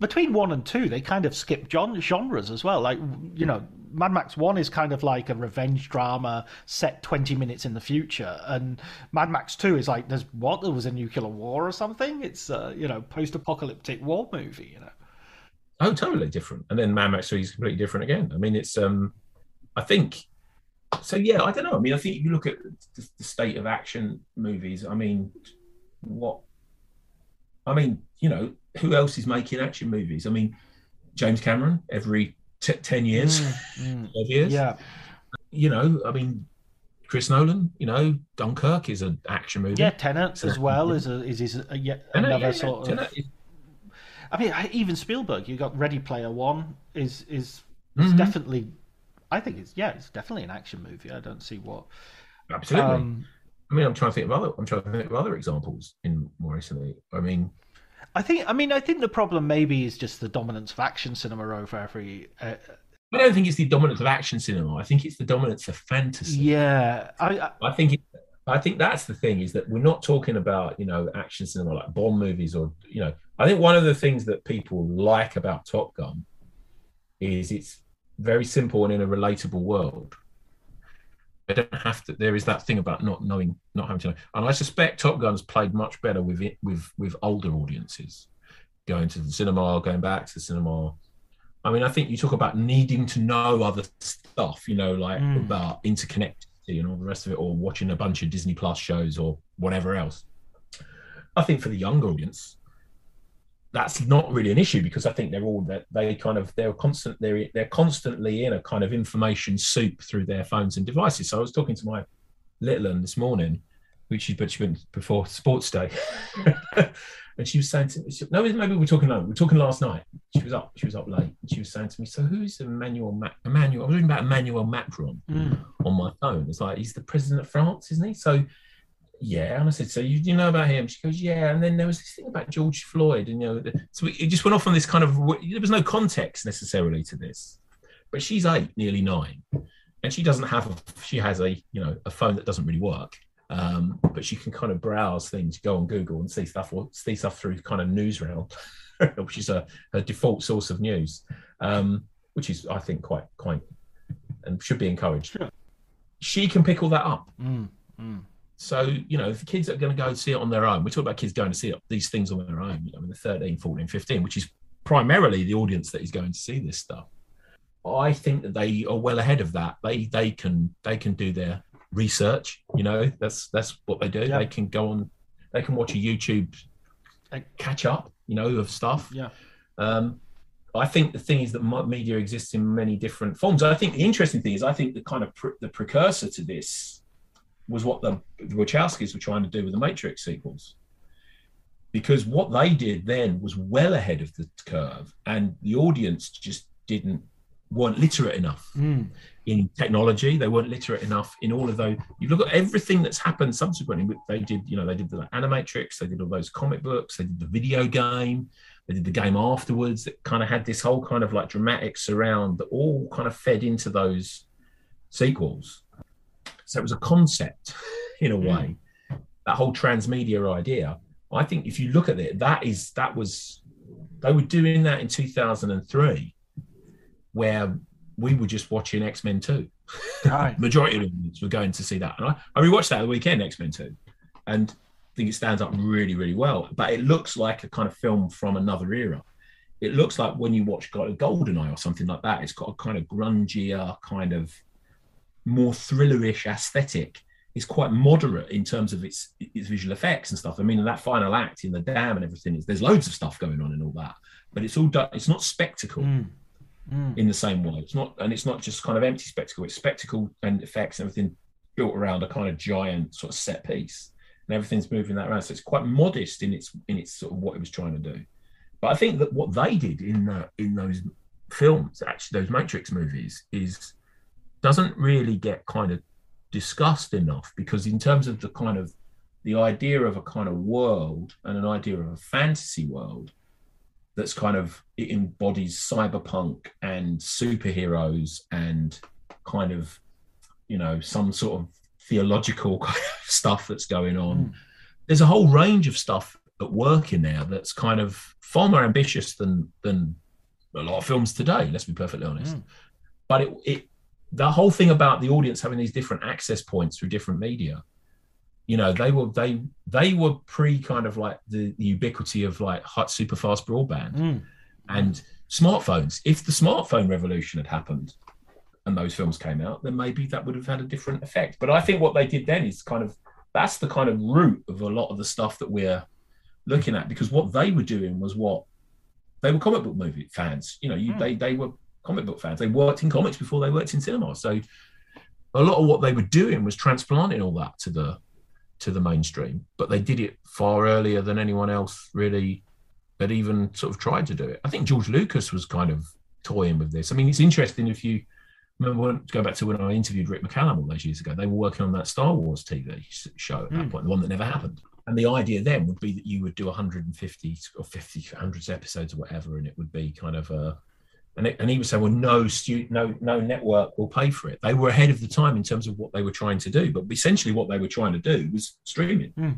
between one and two they kind of skip genres as well like you know Mad Max One is kind of like a revenge drama set twenty minutes in the future, and Mad Max Two is like there's what there was a nuclear war or something. It's uh, you know post apocalyptic war movie. You know. Oh, totally different. And then Mad Max Three is completely different again. I mean, it's um, I think so. Yeah, I don't know. I mean, I think if you look at the, the state of action movies, I mean, what? I mean, you know, who else is making action movies? I mean, James Cameron every t- ten years, mm, mm, years. Yeah. You know, I mean, Chris Nolan. You know, Dunkirk is an action movie. Yeah, Tenet as well is a, is, is a, yet another yeah, sort yeah. of. I mean, even Spielberg. You got Ready Player One. Is is mm-hmm. definitely. I think it's yeah, it's definitely an action movie. I don't see what. Absolutely. Um, I mean, I'm trying to think of other. I'm trying to think of other examples in more recently. I mean, I think. I mean, I think the problem maybe is just the dominance of action cinema over every. Uh, I don't think it's the dominance of action cinema. I think it's the dominance of fantasy. Yeah, I. I, I think. It, I think that's the thing is that we're not talking about you know action cinema like Bond movies or you know I think one of the things that people like about Top Gun is it's very simple and in a relatable world. They don't have to. There is that thing about not knowing, not having to know. And I suspect Top Gun's played much better with it with with older audiences, going to the cinema, going back to the cinema. I mean, I think you talk about needing to know other stuff, you know, like mm. about interconnectivity and all the rest of it, or watching a bunch of Disney Plus shows or whatever else. I think for the younger audience, that's not really an issue because I think they're all that they kind of they're constant they're they're constantly in a kind of information soup through their phones and devices. So I was talking to my little one this morning, which she but she went before sports day, and she was saying to me, no, maybe we're talking we we're talking last night. She was up, she was up late, and she was saying to me, so who's Emmanuel Mac- Emmanuel? I was reading about Emmanuel Macron mm. on my phone. It's like he's the president of France, isn't he? So yeah. And I said, so you, you know about him? She goes, yeah. And then there was this thing about George Floyd, and you know, so it just went off on this kind of. There was no context necessarily to this, but she's eight, nearly nine, and she doesn't have. A, she has a you know a phone that doesn't really work, um, but she can kind of browse things, go on Google and see stuff, or see stuff through kind of newsreel, which is a, a, default source of news, um, which is I think quite quite and should be encouraged. Sure. She can pick all that up. Mm, mm. So, you know, if the kids are going to go see it on their own, we talk about kids going to see it, these things on their own, you know, in the 13, 14, 15, which is primarily the audience that is going to see this stuff. I think that they are well ahead of that. They they can they can do their research. You know, that's that's what they do. Yeah. They can go on, they can watch a YouTube catch up. You know, of stuff. Yeah. Um, I think the thing is that media exists in many different forms. I think the interesting thing is I think the kind of the precursor to this was what the, the Wachowskis were trying to do with the Matrix sequels. Because what they did then was well ahead of the curve, and the audience just didn't weren't literate enough mm. in technology. They weren't literate enough in all of those. You look at everything that's happened subsequently. They did, you know, they did the Animatrix, they did all those comic books, they did the video game, they did the game afterwards. That kind of had this whole kind of like dramatic surround that all kind of fed into those sequels. So it was a concept in a hmm. way. Mm. That whole transmedia idea. I think if you look at it, that is that was they were doing that in 2003, where we were just watching X Men 2. Right. Majority of them were going to see that. And I, I rewatched that the weekend, X Men 2. And I think it stands up really, really well. But it looks like a kind of film from another era. It looks like when you watch got a Goldeneye or something like that, it's got a kind of grungier, kind of more thrillerish aesthetic is quite moderate in terms of its its visual effects and stuff. I mean, that final act in the dam and everything is there's loads of stuff going on and all that, but it's all done. It's not spectacle mm. Mm. in the same way. It's not, and it's not just kind of empty spectacle. It's spectacle and effects and everything built around a kind of giant sort of set piece, and everything's moving that around. So it's quite modest in its in its sort of what it was trying to do. But I think that what they did in the, in those films, actually those Matrix movies, is doesn't really get kind of discussed enough because in terms of the kind of the idea of a kind of world and an idea of a fantasy world that's kind of it embodies cyberpunk and superheroes and kind of you know some sort of theological kind of stuff that's going on mm. there's a whole range of stuff at work in there that's kind of far more ambitious than than a lot of films today let's be perfectly honest mm. but it, it the whole thing about the audience having these different access points through different media you know they were they they were pre kind of like the, the ubiquity of like hot super fast broadband Mm. and smartphones if the smartphone revolution had happened and those films came out then maybe that would have had a different effect but i think what they did then is kind of that's the kind of root of a lot of the stuff that we're looking at because what they were doing was what they were comic book movie fans you know you, Mm. they they were comic book fans they worked in comics before they worked in cinema so a lot of what they were doing was transplanting all that to the to the mainstream but they did it far earlier than anyone else really had even sort of tried to do it. I think george lucas was kind of toying with this. I mean it's interesting if you remember when, to go back to when i interviewed rick mccallum all those years ago they were working on that star wars tv show at that Hmm. point the one that never happened. And the idea then would be that you would do 150 or 50 hundreds episodes or whatever and it would be kind of a and, it, and he was saying, well, no stu- no no network will pay for it. They were ahead of the time in terms of what they were trying to do, but essentially what they were trying to do was streaming Mm.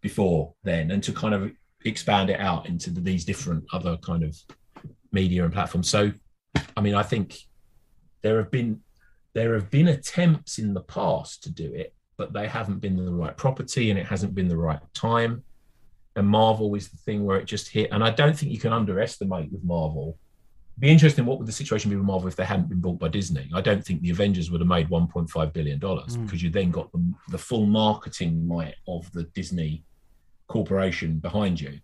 before then, and to kind of expand it out into the, these different other kind of media and platforms. So, I mean, I think there have been there have been attempts in the past to do it, but they haven't been the right property, and it hasn't been the right time. And Marvel is the thing where it just hit, and I don't think you can underestimate with Marvel be interesting what would the situation be with Marvel if they hadn't been bought by Disney. I don't think the Avengers would have made 1.5 billion dollars Mm. because you then got the, the full marketing might of the Disney corporation behind you.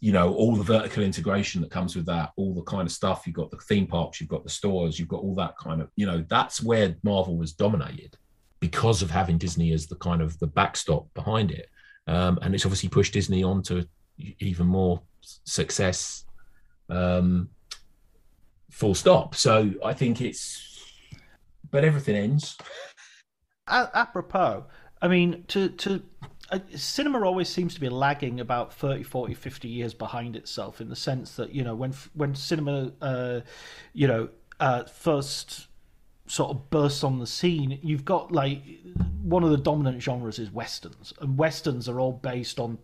You know, all the vertical integration that comes with that, all the kind of stuff. You've got the theme parks, you've got the stores, you've got all that kind of, you know, that's where Marvel was dominated because of having Disney as the kind of the backstop behind it. Um, and it's obviously pushed Disney on to even more success. Um, full stop. So I think it's, but everything ends. Apropos, I mean, to to uh, cinema always seems to be lagging about 30, 40, 50 years behind itself in the sense that you know when when cinema, uh, you know, uh, first sort of bursts on the scene, you've got like one of the dominant genres is westerns, and westerns are all based on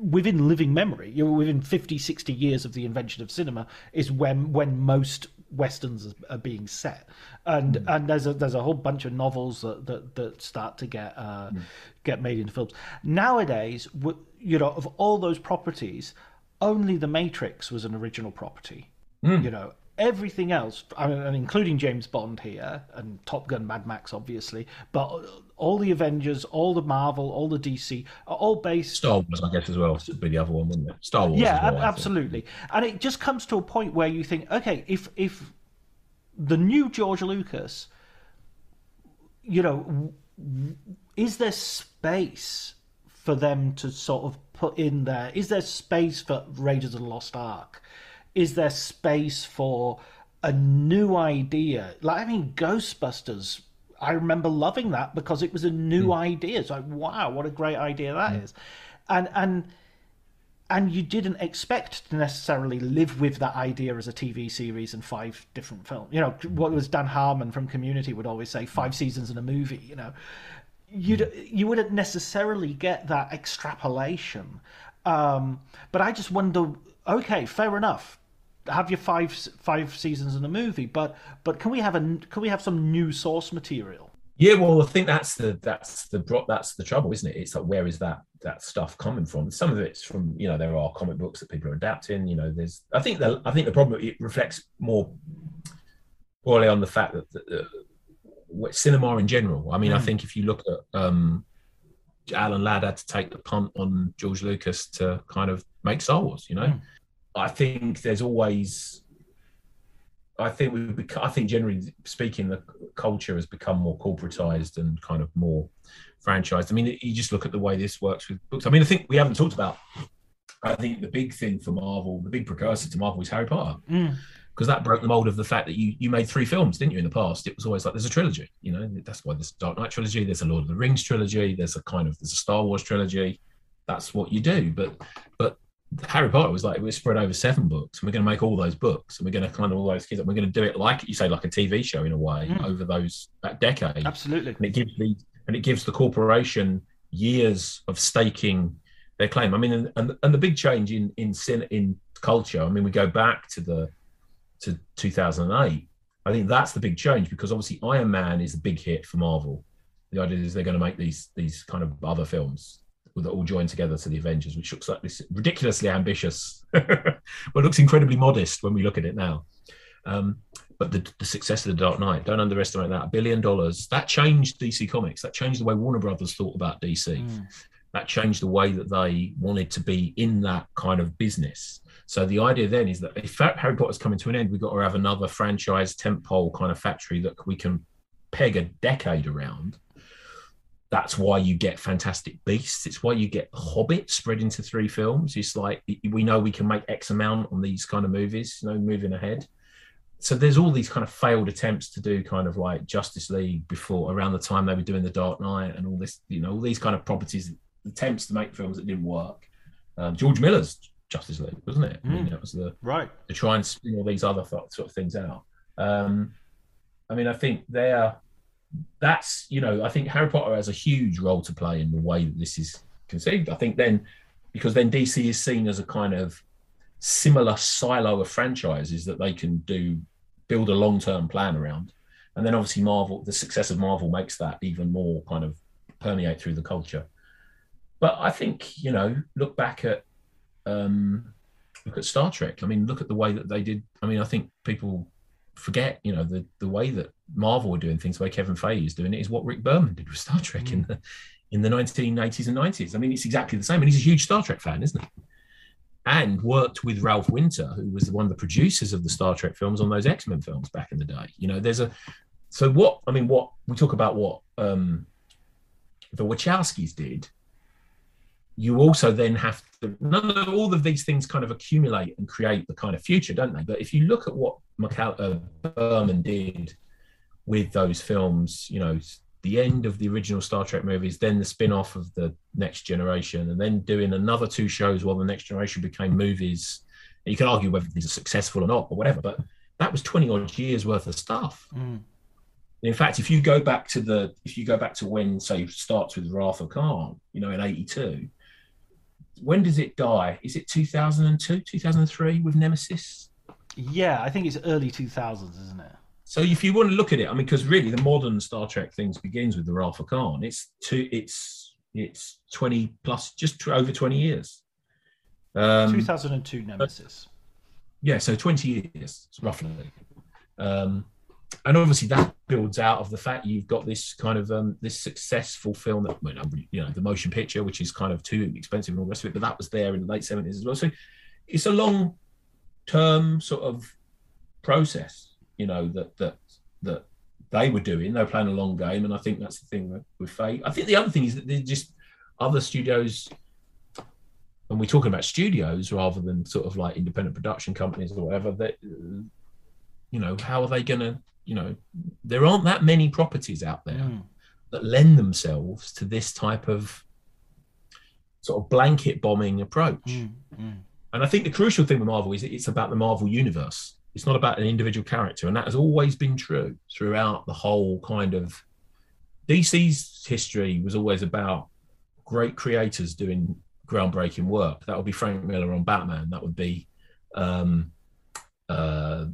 within living memory you know, within 50 60 years of the invention of cinema is when when most westerns are being set. And hmm. and there's a there's a whole bunch of novels that that, that start to get uh, hmm. get made into films. Nowadays you know of all those properties only the matrix was an original property. Hmm. You know everything else I mean, and including james bond here and top gun mad max obviously but all the avengers all the marvel all the dc are all based Star Wars, I guess, as well, would be the other one, wouldn't it? Star Wars. yeah well, ab- I think. absolutely and it just comes to a point where you think okay if if the new george lucas you know is there space for them to sort of put in there is there space for raiders of the lost ark is there space for a new idea like i mean ghostbusters i remember loving that because it was a new hmm. idea it's like wow what a great idea that hmm. is, and and and you didn't expect to necessarily live with that idea as a TV series and five different films. You know, hmm. what was Dan Harmon from Community would always say, five seasons in a movie. You know, you you wouldn't necessarily get that extrapolation. Um, but I just wonder. Okay, fair enough. Have your five five seasons in a movie, but but can we have a can we have some new source material? Yeah, well, I think that's the that's the that's the trouble, isn't it? It's like where is that that stuff coming from? Some of it's from you know there are comic books that people are adapting. You know, there's I think the I think the problem it reflects more poorly on the fact that, that what- cinema in general. I mean, I Mm. think if you look at um, Alan Ladd had to take the punt on George Lucas to kind of make Star Wars. You know, Mm. I think there's always I think we've become, I think generally speaking, the culture has become more corporatized and kind of more franchised. I mean, you just look at the way this works with books. I mean, I think we haven't talked about. I think the big thing for Marvel, the big precursor to Marvel, is Harry Potter, Mm. because that broke the mold of the fact that you you made three films, didn't you? In the past, it was always like there's a trilogy. You know, that's why there's a Dark Knight trilogy, there's a Lord of the Rings trilogy, there's a kind of there's a Star Wars trilogy. That's what you do. But but Harry Potter was like it was spread over seven books, and we're going to make all those books, and we're going to kind of all those kids, and we're going to do it like you say, like a TV show in a way Mm. over those that decade, Absolutely. and it gives the and it gives the corporation years of staking their claim. I mean, and and, and the big change in in cin, in culture. I mean, we go back to the to 2008. I think that's the big change because obviously Iron Man is a big hit for Marvel. The idea is they're going to make these these kind of other films that all join together to the Avengers, which looks like this ridiculously ambitious, but looks incredibly modest when we look at it now. Um, but the, the, success of the Dark Knight, don't underestimate that. A billion dollars that changed DC Comics. That changed the way Warner Brothers thought about DC. Mm. That changed the way that they wanted to be in that kind of business. So the idea then is that if Harry Potter's coming to an end, we've got to have another franchise tentpole kind of factory that we can peg a decade around. That's why you get Fantastic Beasts. It's why you get Hobbit spread into three films. It's like we know we can make X amount on these kind of movies, you know, moving ahead. So there's all these kind of failed attempts to do kind of like Justice League before around the time they were doing the Dark Knight and all this, you know, all these kind of properties, attempts to make films that didn't work. Um, George Miller's Justice League, wasn't it? I mean, mm. that was the right to try and spin all these other th- sort of things out. Um, I mean, I think they're that's you know, I think Harry Potter has a huge role to play in the way that this is conceived. I think then because then DC is seen as a kind of similar silo of franchises that they can do build a long term plan around, and then obviously Marvel, the success of Marvel makes that even more kind of permeate through the culture. But I think you know, look back at um, look at Star Trek. I mean, look at the way that they did. I mean, I think people forget, you know, the the way that Marvel were doing things, the way Kevin Feige is doing it, is what Rick Berman did with Star Trek mm. in the in the 1980s and 90s. I mean, it's exactly the same, and he's a huge Star Trek fan, isn't he? And worked with Ralph Winter, who was one of the producers of the Star Trek films on those X Men films back in the day. You know, there's a so what I mean, what we talk about what um, the Wachowskis did you also then have to none of all of these things kind of accumulate and create the kind of future, don't they? But if you look at what McCall- uh, Berman did with those films, you know, the end of the original Star Trek movies, then the spin off of the Next Generation, and then doing another two shows while the Next Generation became movies. You can argue whether these are successful or not, or whatever, but that was 20 odd years worth of stuff. Mm. In fact, if you go back to the, if you go back to when, say, starts with Wrath of Khan, you know, in 82, when does it die? Is it 2002, 2003 with Nemesis? Yeah, I think it's early 2000s, isn't it? So if you want to look at it, I mean, because really the modern Star Trek things begins with the of Khan. It's two, it's it's 20 plus, just over 20 years. Um, 2002 Nemesis. yeah, so 20 years roughly. Um, and obviously that builds out of the fact you've got this kind of um, this successful film that you know the motion picture which is kind of too expensive and all the rest of it but that was there in the late 70s as well. So it's a long term sort of process you know that that that they were doing. They were playing a long game and i think that's the thing with, fate i think the other thing is that they're just other studios And we're talking about studios rather than sort of like independent production companies or whatever that you know how are they going to you know, there aren't that many properties out there mm. that lend themselves to this type of sort of blanket bombing approach. Mm. Mm. And I think the crucial thing with Marvel is it's about the Marvel universe. It's not about an individual character, and that has always been true throughout the whole kind of DC's history was always about great creators doing groundbreaking work. That would be Frank Miller on Batman. That would be um, uh,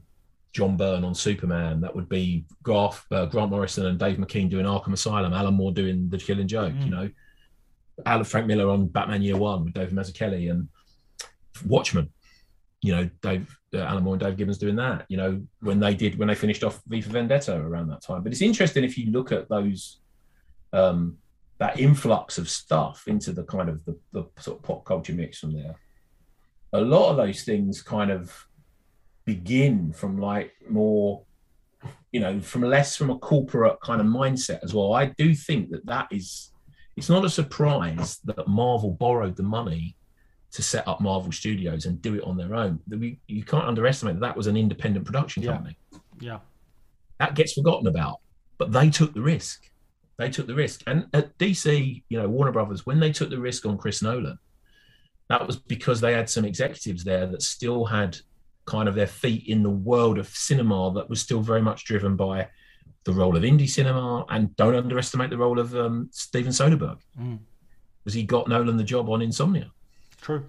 John Byrne on Superman. That would be Garth, uh, Grant Morrison and Dave McKean doing Arkham Asylum. Alan Moore doing The Killing Joke. Mm. You know, Alan Frank Miller on Batman Year One with David Mazzucchelli and Watchmen. You know, Dave uh, Alan Moore and Dave Gibbons doing that. You know, when they did when they finished off V for Vendetta around that time. But it's interesting if you look at those. Um, that influx of stuff into the kind of the, the sort of pop culture mix from there. A lot of those things kind of begin from like more you know from less from a corporate kind of mindset as well. I do think that that is it's not a surprise that marvel borrowed the money to set up marvel studios and do it on their own. We, you can't underestimate that that was an independent production company. Yeah. That gets forgotten about but they took the risk. They took the risk. And at dc you know warner brothers when they took the risk on chris nolan that was because they had some executives there that still had kind of their feet in the world of cinema that was still very much driven by the role of indie cinema and don't underestimate the role of um, Steven Soderbergh. Mm. He got Nolan the job on Insomnia? True,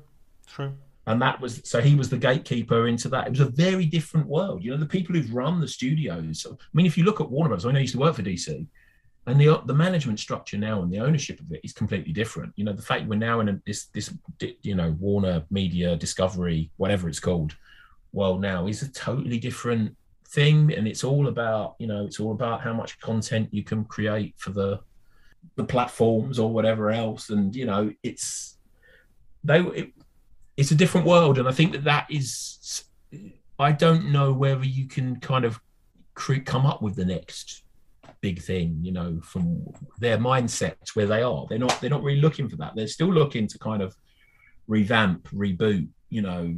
true. and that was so he was the gatekeeper into that. It was a very different world. You know, the people who've run the studios. I mean, if you look at Warner Bros., I know I used to work for DC, and the the management structure now and the ownership of it is completely different. You know, the fact we're now in a, this this you know Warner Media Discovery, whatever it's called, world now is a totally different thing, and it's all about you know it's all about how much content you can create for the the platforms or whatever else, and you know it's they it, it's a different world, and I think that that is I don't know whether you can kind of cre- come up with the next big thing you know from their mindsets where they are. They're not they're not really looking for that. They're still looking to kind of revamp reboot you know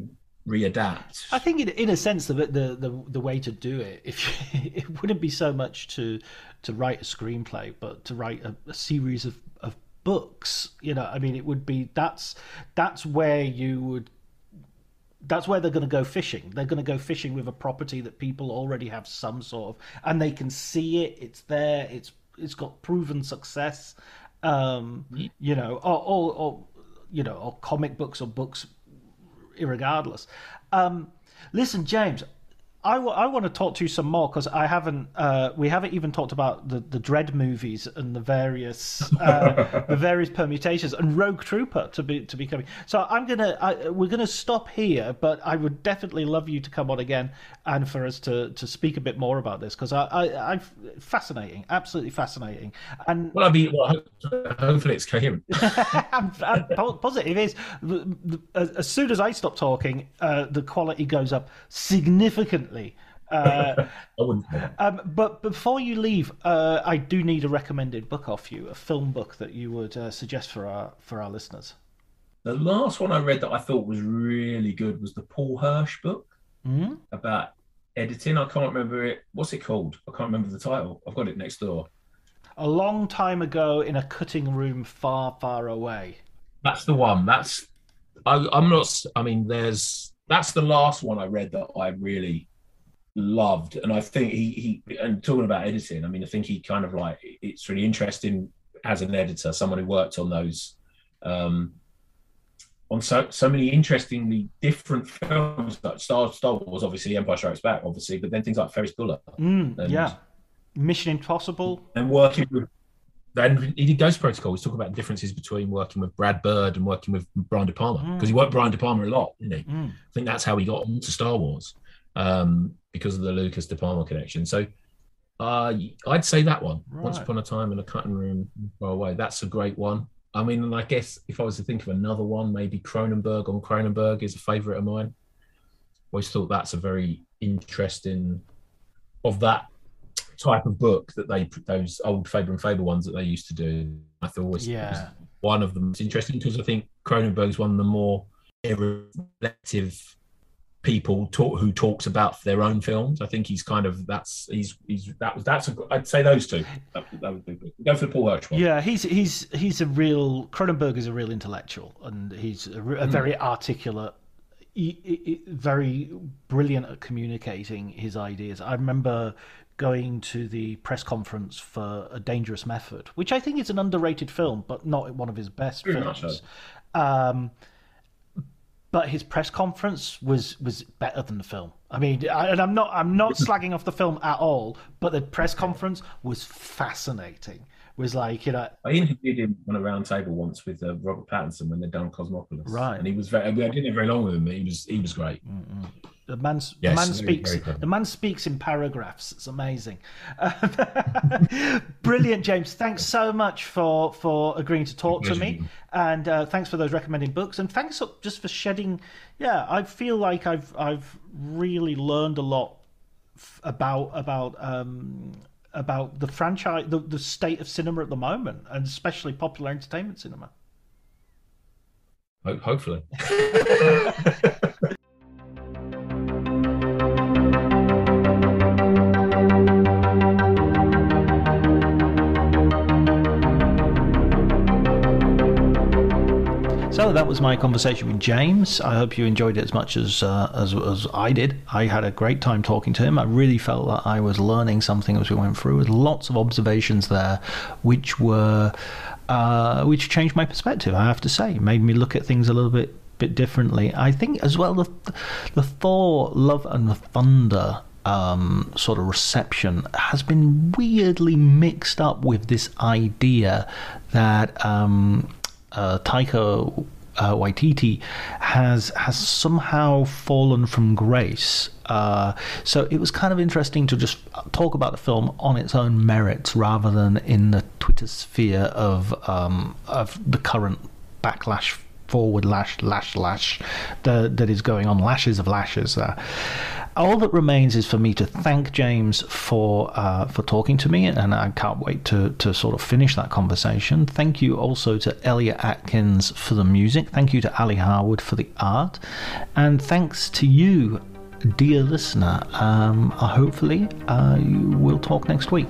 readapt i think in, in a sense the, the the the way to do it if you, it wouldn't be so much to to write a screenplay but to write a, a series of of books you know i mean it would be that's that's where you would that's where they're going to go fishing. They're going to go fishing with a property that people already have some sort of, and they can see it. It's there. It's it's got proven success. Um, you know, or, or, or you know, or comic books or books, irregardless. Um, listen, James, I, w- I want to talk to you some more because I haven't uh, we haven't even talked about the, the Dredd movies and the various uh, the various permutations and Rogue Trooper to be to be coming. So I'm gonna I, we're gonna stop here, but I would definitely love you to come on again and for us to, to speak a bit more about this because I, I I fascinating, absolutely fascinating. And well, I mean, well, hopefully it's coherent. I'm, I'm positive is as soon as I stop talking, uh, the quality goes up significantly uh, um, but before you leave, uh, I do need a recommended book off you, a film book that you would uh, suggest for our for our listeners. The last one I read that I thought was really good was the Paul Hirsch book mm-hmm. about editing. I can't remember it. What's it called? I can't remember the title. I've got it next door. A long time ago in a cutting room far, far away. That's the one. That's I, I'm not. I mean, there's that's the last one I read that I really loved and i think he he and talking about editing i mean i think he kind of like it's really interesting as an editor someone who worked on those um on so so many interestingly different films like Star, Star Wars, obviously Empire Strikes Back, obviously, but then things like Ferris Bueller, mm, and, yeah, Mission Impossible, and working with. Then he did Ghost Protocol. He's talking about differences between working with Brad Bird and working with Brian De Palma because mm. he worked Brian De Palma a lot, didn't he? Mm. I think that's how he got onto Star Wars um, because of the Lucas De Palma connection. So uh, I'd say that one. Right. Once upon a time in a cutting room far away. That's a great one. I mean, I guess if I was to think of another one, maybe Cronenberg on Cronenberg is a favourite of mine. Always thought that's a very interesting of that type of book that they those old Faber and Faber ones that they used to do. I thought was, yeah. one of them. It's interesting because I think Cronenberg's one of the more reflective people talk, who talks about their own films. I think he's kind of that's he's he's that was that's a, I'd say those two. That, that would be good. Go for the Paul Hirsch one. Yeah, he's he's he's a real Cronenberg is a real intellectual, and he's a, a mm. very articulate. He, he, very brilliant at communicating his ideas. I remember going to the press conference for A Dangerous Method, which I think is an underrated film, but not one of his best Very films. So. Um, but his press conference was was better than the film. I mean, and I'm not I'm not slagging off the film at all, but the press conference was fascinating. Was like you know, I interviewed him on a round table once with uh, Robert Pattinson when they'd done Cosmopolis, right? And he was very. I didn't have very long with him. but He was he was great. Mm-mm. The man, yes, the man speaks. The man speaks in paragraphs. It's amazing. Brilliant, James. Thanks so much for for agreeing to talk to me, and uh, thanks for those recommending books, and thanks just for shedding. Yeah, I feel like I've I've really learned a lot about about um, about the franchise, the, the state of cinema at the moment, and especially popular entertainment cinema. Hopefully. That was my conversation with James. I hope you enjoyed it as much as, uh, as as I did. I had a great time talking to him. I really felt that I was learning something as we went through. With lots of observations there, which were uh, which changed my perspective. I have to say, made me look at things a little bit bit differently. I think as well the the Thor Love and Thunder um, sort of reception has been weirdly mixed up with this idea that um, uh, Taika uh, Waititi has has somehow fallen from grace. Uh, so it was kind of interesting to just talk about the film on its own merits rather than in the Twitter sphere of um, of the current backlash forward lash lash lash that, that is going on lashes of lashes there all that remains is for me to thank James for uh, for talking to me, and I can't wait to to sort of finish that conversation. Thank you also to Elliot Atkins for the music. Thank you to Ali Harwood for the art, and thanks to you, dear listener. Um, hopefully, uh, we'll talk next week.